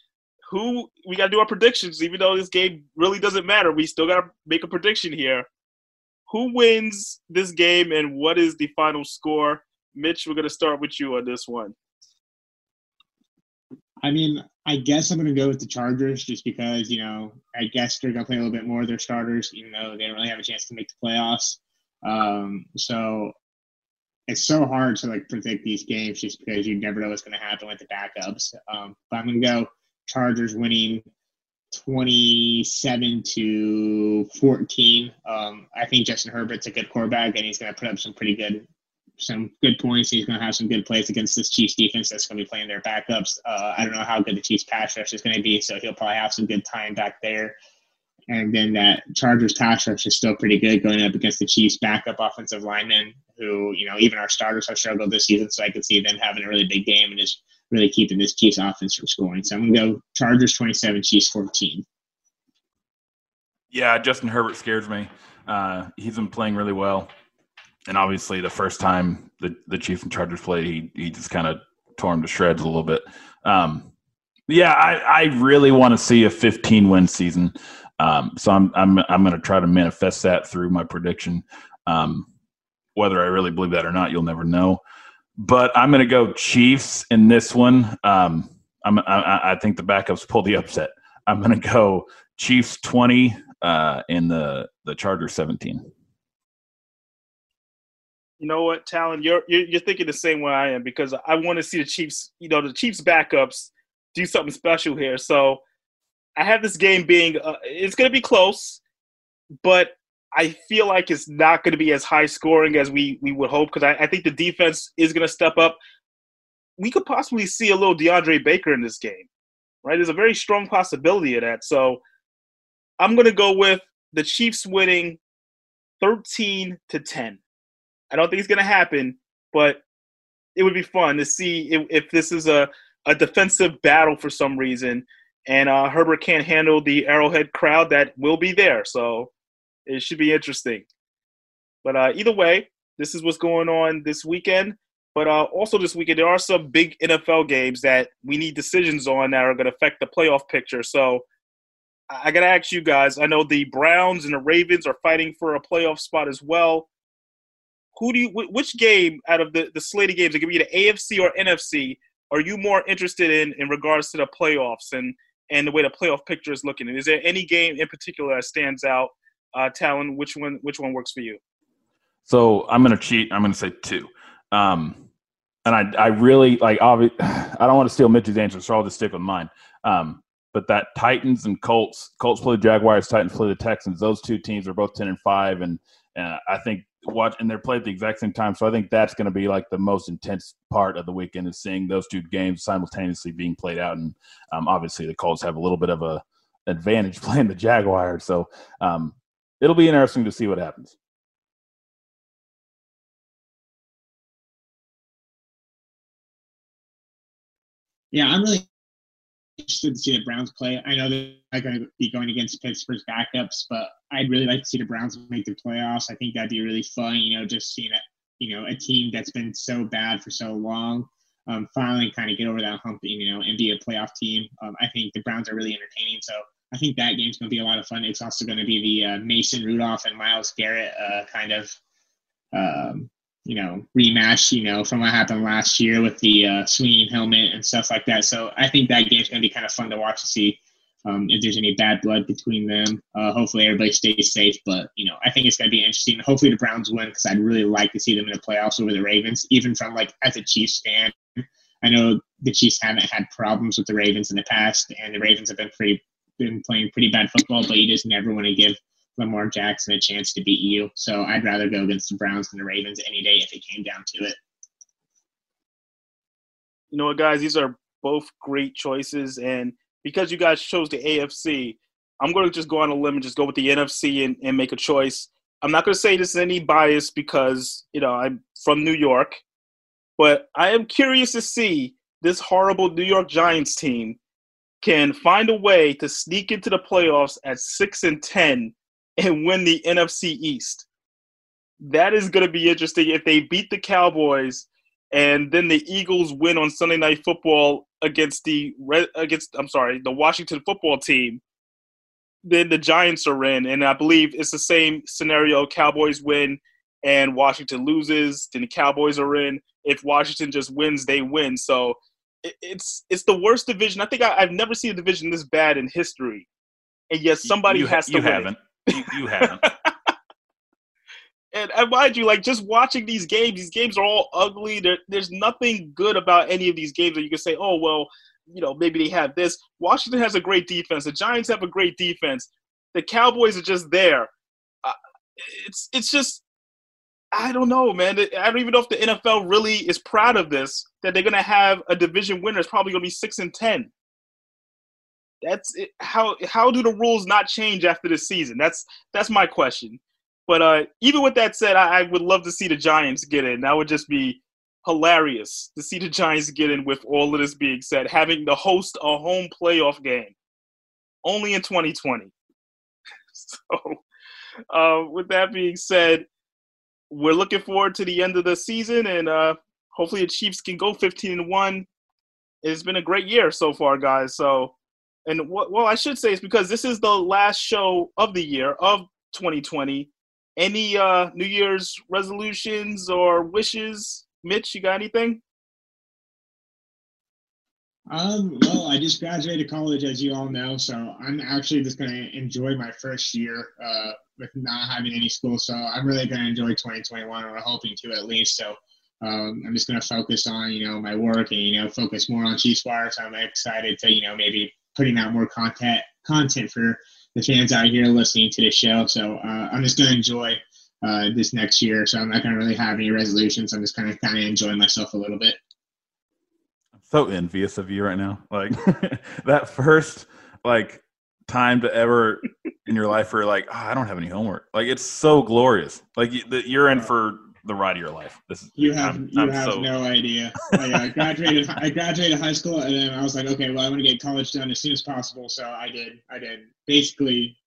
Who we gotta do our predictions, even though this game really doesn't matter. We still gotta make a prediction here. Who wins this game and what is the final score? Mitch, we're gonna start with you on this one. I mean, I guess I'm going to go with the Chargers just because, you know, I guess they're going to play a little bit more of their starters, even though they don't really have a chance to make the playoffs. Um, so it's so hard to like predict these games just because you never know what's going to happen with the backups. Um, but I'm going to go Chargers winning 27 to 14. Um, I think Justin Herbert's a good quarterback and he's going to put up some pretty good some good points. He's going to have some good plays against this Chiefs defense that's going to be playing their backups. Uh, I don't know how good the Chiefs pass rush is going to be, so he'll probably have some good time back there. And then that Chargers pass rush is still pretty good going up against the Chiefs backup offensive linemen, who you know even our starters have struggled this season. So I could see them having a really big game and just really keeping this Chiefs offense from scoring. So I'm going to go Chargers 27, Chiefs 14. Yeah, Justin Herbert scares me. Uh, he's been playing really well, and obviously the first time the the Chiefs and Chargers played, he he just kind of tore him to shreds a little bit. Um, yeah, I, I really want to see a 15 win season. Um, so I'm I'm I'm going to try to manifest that through my prediction. Um, whether I really believe that or not, you'll never know. But I'm going to go Chiefs in this one. Um, I'm, I, I, think the backups pull the upset. I'm going to go Chiefs 20 uh, in the the Chargers 17. You know what, Talon, you're you're thinking the same way I am because I want to see the Chiefs. You know, the Chiefs backups do something special here. So I have this game being uh, it's going to be close, but I feel like it's not going to be as high scoring as we we would hope because I, I think the defense is going to step up. We could possibly see a little DeAndre Baker in this game, right? There's a very strong possibility of that. So I'm going to go with the Chiefs winning 13 to 10. I don't think it's going to happen, but it would be fun to see if, if this is a a defensive battle for some reason, and uh, Herbert can't handle the Arrowhead crowd that will be there. So it should be interesting. But uh, either way, this is what's going on this weekend. But uh, also this weekend, there are some big NFL games that we need decisions on that are going to affect the playoff picture. So I got to ask you guys. I know the Browns and the Ravens are fighting for a playoff spot as well. Who do you? Which game out of the the slated games? It could be the AFC or NFC are you more interested in in regards to the playoffs and and the way the playoff picture is looking? Is there any game in particular that stands out? Uh, Talon, which one which one works for you? So I'm to cheat. I'm to say two. Um, and I I really like. Obvi- I don't want to steal Mitch's answer, so I'll just stick with mine. Um, but that Titans and Colts, Colts play the Jaguars, Titans play the Texans. Those two teams are both ten and five, and and I think watch and they're played at the exact same time. So I think that's going to be like the most intense part of the weekend is seeing those two games simultaneously being played out. And um, obviously the Colts have a little bit of a advantage playing the Jaguars. So um, it'll be interesting to see what happens. Yeah, I'm really interested to see the Browns play. I know they're not going to be going against Pittsburgh's backups, but I'd really like to see the Browns make the playoffs. I think that'd be really fun. You know, just seeing a you know a team that's been so bad for so long, um, finally kind of get over that hump. You know, and be a playoff team. Um, I think the Browns are really entertaining. So I think that game's going to be a lot of fun. It's also going to be the uh, Mason Rudolph and Myles Garrett uh, kind of um, you know, rematch, you know, from what happened last year with the uh, swinging helmet and stuff like that. So I think that game's to be kind of fun to watch to see um, if there's any bad blood between them. Uh, hopefully everybody stays safe, but you know, I think it's to be interesting. Hopefully the Browns win because I'd really like to see them in the playoffs over the Ravens, even from like as a Chiefs fan. I know the Chiefs haven't had problems with the Ravens in the past, and the Ravens have been pretty been playing pretty bad football, but you just never want to give Lamar Jackson a chance to beat you. So I'd rather go against the Browns than the Ravens any day if it came down to it. You know what, guys? These are both great choices. And because you guys chose the AFC, I'm going to just go on a limb and just go with the NFC and, and make a choice. I'm not going to say this is any bias because, you know, I'm from New York, but I am curious to see this horrible New York Giants team can find a way to sneak into the playoffs at 6 and 10 and win the NFC East. That is going to be interesting if they beat the Cowboys and then the Eagles win on Sunday Night Football against the against I'm sorry the Washington Football Team. Then the Giants are in, and I believe it's the same scenario. Cowboys win and Washington loses, then the Cowboys are in. If Washington just wins, they win. So it's it's the worst division. I think I, have never seen a division this bad in history, and yet somebody you, has to. You win. haven't. You, you haven't. and, and mind you, like just watching these games, these games are all ugly. There, there's nothing good about any of these games that you can say, oh well, you know, maybe they have this. Washington has a great defense. The Giants have a great defense. The Cowboys are just there. Uh, it's it's just I don't know, man. I don't even know if the NFL really is proud of this. That they're gonna have a division winner. It's probably gonna be six and ten. That's it. how how do the rules not change after the season? That's that's my question. But uh, even with that said, I, I, would love to see the Giants get in. That would just be hilarious to see the Giants get in. With all of this being said, having to host a home playoff game only in 2020. so, uh, with that being said, we're looking forward to the end of the season, and uh, hopefully the Chiefs can go 15 and one. It's been a great year so far, guys. So, and what, well, I should say is because this is the last show of the year of 2020. Any uh, New Year's resolutions or wishes, Mitch? You got anything? Um, well, I just graduated college, as you all know, so I'm actually just going to enjoy my first year uh, with not having any school. So I'm really going to enjoy 2021, or hoping to at least. So um, I'm just going to focus on, you know, my work and, you know, focus more on Chiefs Wire. So I'm excited to, you know, maybe putting out more content content for the fans out here listening to the show. So uh, I'm just going to enjoy uh, this next year. So I'm not going to really have any resolutions. I'm just kind of kind of enjoying myself a little bit I'm so envious of you right now. Like that first like time to ever in your life where like oh, I don't have any homework. Like it's so glorious. Like you're in for the ride of your life. This is you have I'm, you I'm have so... no idea. I, I graduated I graduated high school and then I was like, okay, well I want to get college done as soon as possible. So I did I did basically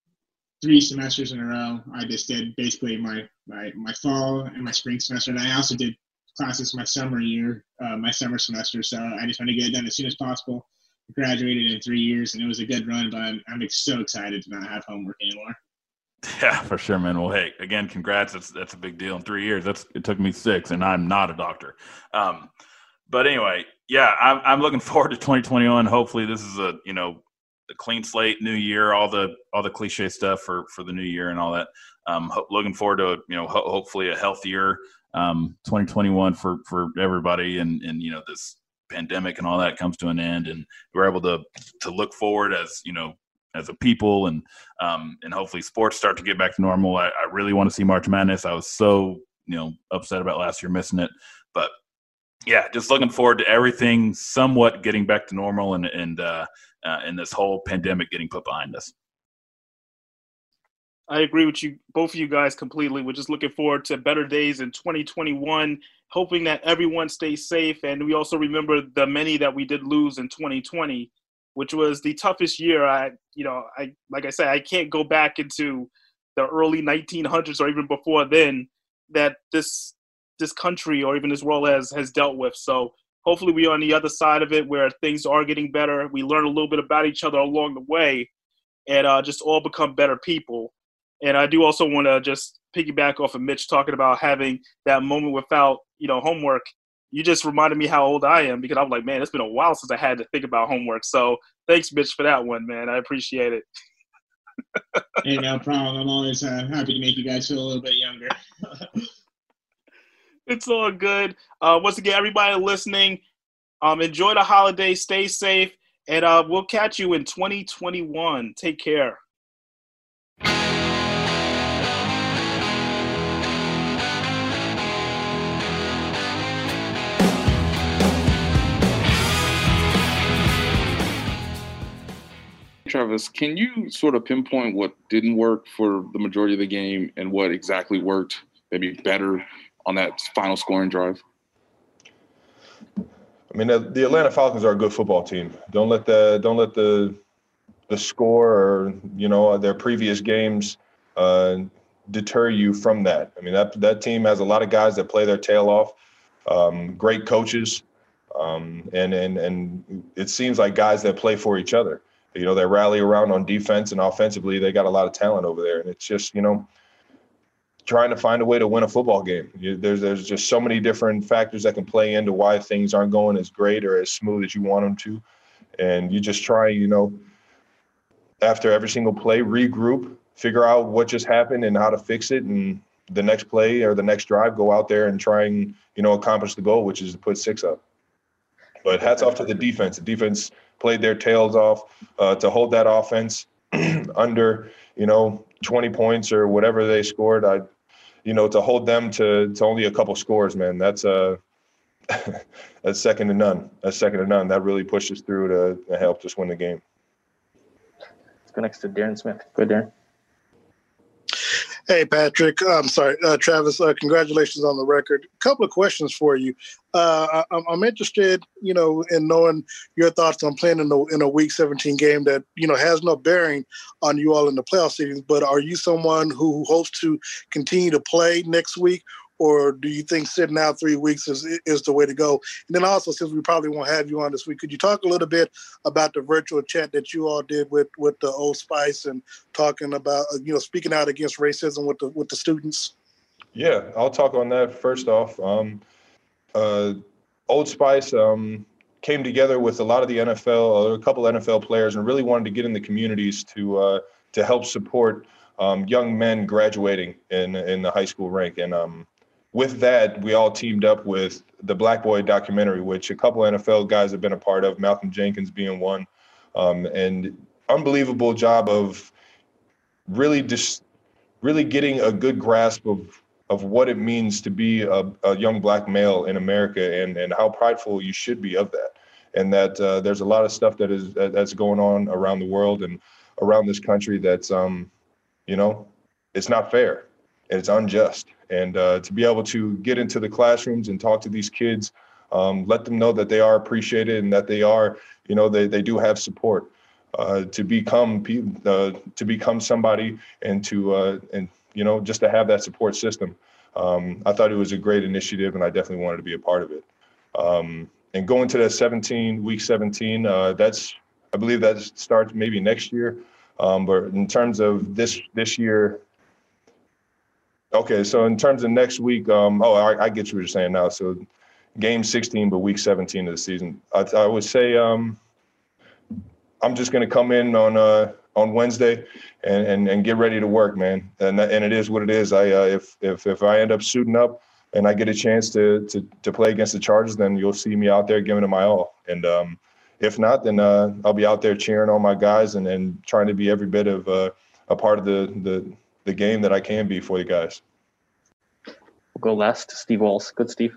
three semesters in a row. I just did basically my my my fall and my spring semester, and I also did classes my summer year, uh, my summer semester. So I just want to get it done as soon as possible. Graduated in three years, and it was a good run. But I'm, I'm so excited to not have homework anymore. Yeah, for sure, man. Well, hey, again, congrats. That's that's a big deal. In three years, that's it took me six, and I'm not a doctor. Um, but anyway, yeah, I'm I'm looking forward to 2021. Hopefully, this is a you know a clean slate, new year, all the all the cliche stuff for for the new year and all that. Um, ho- looking forward to you know ho- hopefully a healthier um, 2021 for for everybody, and and you know this pandemic and all that comes to an end, and we're able to to look forward as you know as a people, and um, and hopefully sports start to get back to normal. I, I really want to see March Madness. I was so you know upset about last year missing it, but yeah, just looking forward to everything somewhat getting back to normal, and and uh, uh, and this whole pandemic getting put behind us. I agree with you, both of you guys, completely. We're just looking forward to better days in 2021, hoping that everyone stays safe. And we also remember the many that we did lose in 2020, which was the toughest year. I, you know, I like I said, I can't go back into the early 1900s or even before then that this this country or even this world has has dealt with. So hopefully, we are on the other side of it where things are getting better. We learn a little bit about each other along the way, and uh, just all become better people and I do also want to just piggyback off of Mitch talking about having that moment without, you know, homework. You just reminded me how old I am because I was like, man, it's been a while since I had to think about homework. So thanks, Mitch, for that one, man. I appreciate it. hey, no problem. I'm always uh, happy to make you guys feel a little bit younger. it's all good. Uh, once again, everybody listening, um, enjoy the holiday, stay safe, and uh, we'll catch you in 2021. Take care. Travis, can you sort of pinpoint what didn't work for the majority of the game and what exactly worked maybe better on that final scoring drive? I mean, the Atlanta Falcons are a good football team. Don't let the don't let the the score or you know their previous games uh, deter you from that. I mean, that that team has a lot of guys that play their tail off. Um, great coaches, um, and and and it seems like guys that play for each other you know, they rally around on defense and offensively. They got a lot of talent over there, and it's just you know trying to find a way to win a football game. You, there's there's just so many different factors that can play into why things aren't going as great or as smooth as you want them to, and you just try, you know, after every single play, regroup, figure out what just happened and how to fix it, and the next play or the next drive, go out there and try and you know accomplish the goal, which is to put six up. But hats off to the defense. The defense played their tails off uh, to hold that offense under, you know, 20 points or whatever they scored. I, you know, to hold them to to only a couple scores, man, that's uh, a that's second to none. That's second to none. That really pushed us through to, to help us win the game. Let's go next to Darren Smith. Go, Darren. Hey, Patrick. I'm sorry, uh, Travis. Uh, congratulations on the record. A couple of questions for you. Uh, I, am interested, you know, in knowing your thoughts on playing in a, in a Week 17 game that you know has no bearing on you all in the playoff series. But are you someone who hopes to continue to play next week, or do you think sitting out three weeks is is the way to go? And then also, since we probably won't have you on this week, could you talk a little bit about the virtual chat that you all did with with the Old Spice and talking about uh, you know speaking out against racism with the with the students? Yeah, I'll talk on that first off. Um, uh, Old Spice um, came together with a lot of the NFL, a couple NFL players, and really wanted to get in the communities to uh, to help support um, young men graduating in in the high school rank. And um, with that, we all teamed up with the Black Boy documentary, which a couple NFL guys have been a part of, Malcolm Jenkins being one, um, and unbelievable job of really just really getting a good grasp of of what it means to be a, a young black male in America and and how prideful you should be of that, and that uh, there's a lot of stuff that is that's going on around the world and around this country that's um you know it's not fair and it's unjust. And uh, to be able to get into the classrooms and talk to these kids um, let them know that they are appreciated and that they are you know they, they do have support. Uh, to become uh, to become somebody and to uh, and you know just to have that support system um, i thought it was a great initiative and i definitely wanted to be a part of it. Um, and going to that 17 week 17 uh, that's i believe that starts maybe next year. Um, but in terms of this this year Okay, so in terms of next week, um, oh, I, I, get what you're saying now. So, game 16, but week 17 of the season. I, I would say um, I'm just going to come in on uh, on Wednesday and, and and get ready to work, man. And and it is what it is. I uh, if if if I end up suiting up and I get a chance to to to play against the Chargers, then you'll see me out there giving it my all. And um, if not, then uh, I'll be out there cheering all my guys and and trying to be every bit of uh, a part of the the the game that I can be for you guys. We'll go last. Steve Walls. Good, Steve.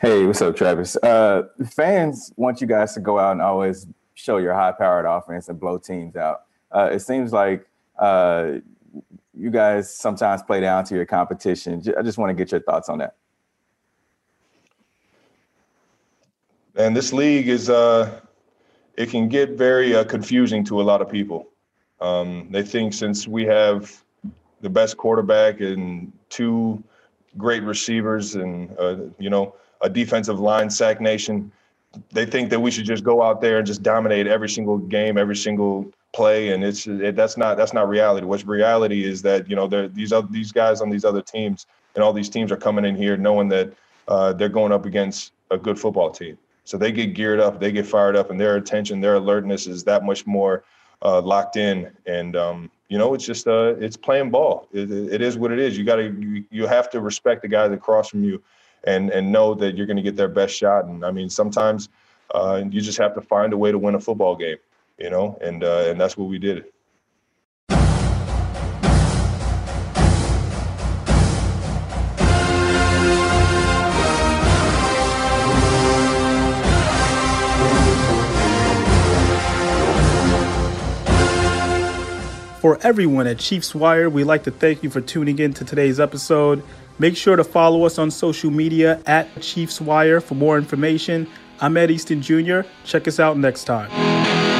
Hey, what's up, Travis? Uh, fans want you guys to go out and always show your high-powered offense and blow teams out. Uh, it seems like uh, you guys sometimes play down to your competition. I just want to get your thoughts on that. And this league is uh, it can get very uh, confusing to a lot of people. Um, they think since we have the best quarterback and two great receivers and uh, you know a defensive line sack nation, they think that we should just go out there and just dominate every single game, every single play, and it's it, that's not that's not reality. What's reality is that you know these other these guys on these other teams and all these teams are coming in here knowing that uh, they're going up against a good football team. So they get geared up, they get fired up, and their attention, their alertness is that much more uh, locked in. And um, you know, it's just uh, it's playing ball. It, it is what it is. You got to you, you have to respect the guys across from you, and and know that you're going to get their best shot. And I mean, sometimes uh, you just have to find a way to win a football game. You know, and uh, and that's what we did. For everyone at Chiefs Wire, we'd like to thank you for tuning in to today's episode. Make sure to follow us on social media at Chiefs Wire for more information. I'm Ed Easton Jr. Check us out next time.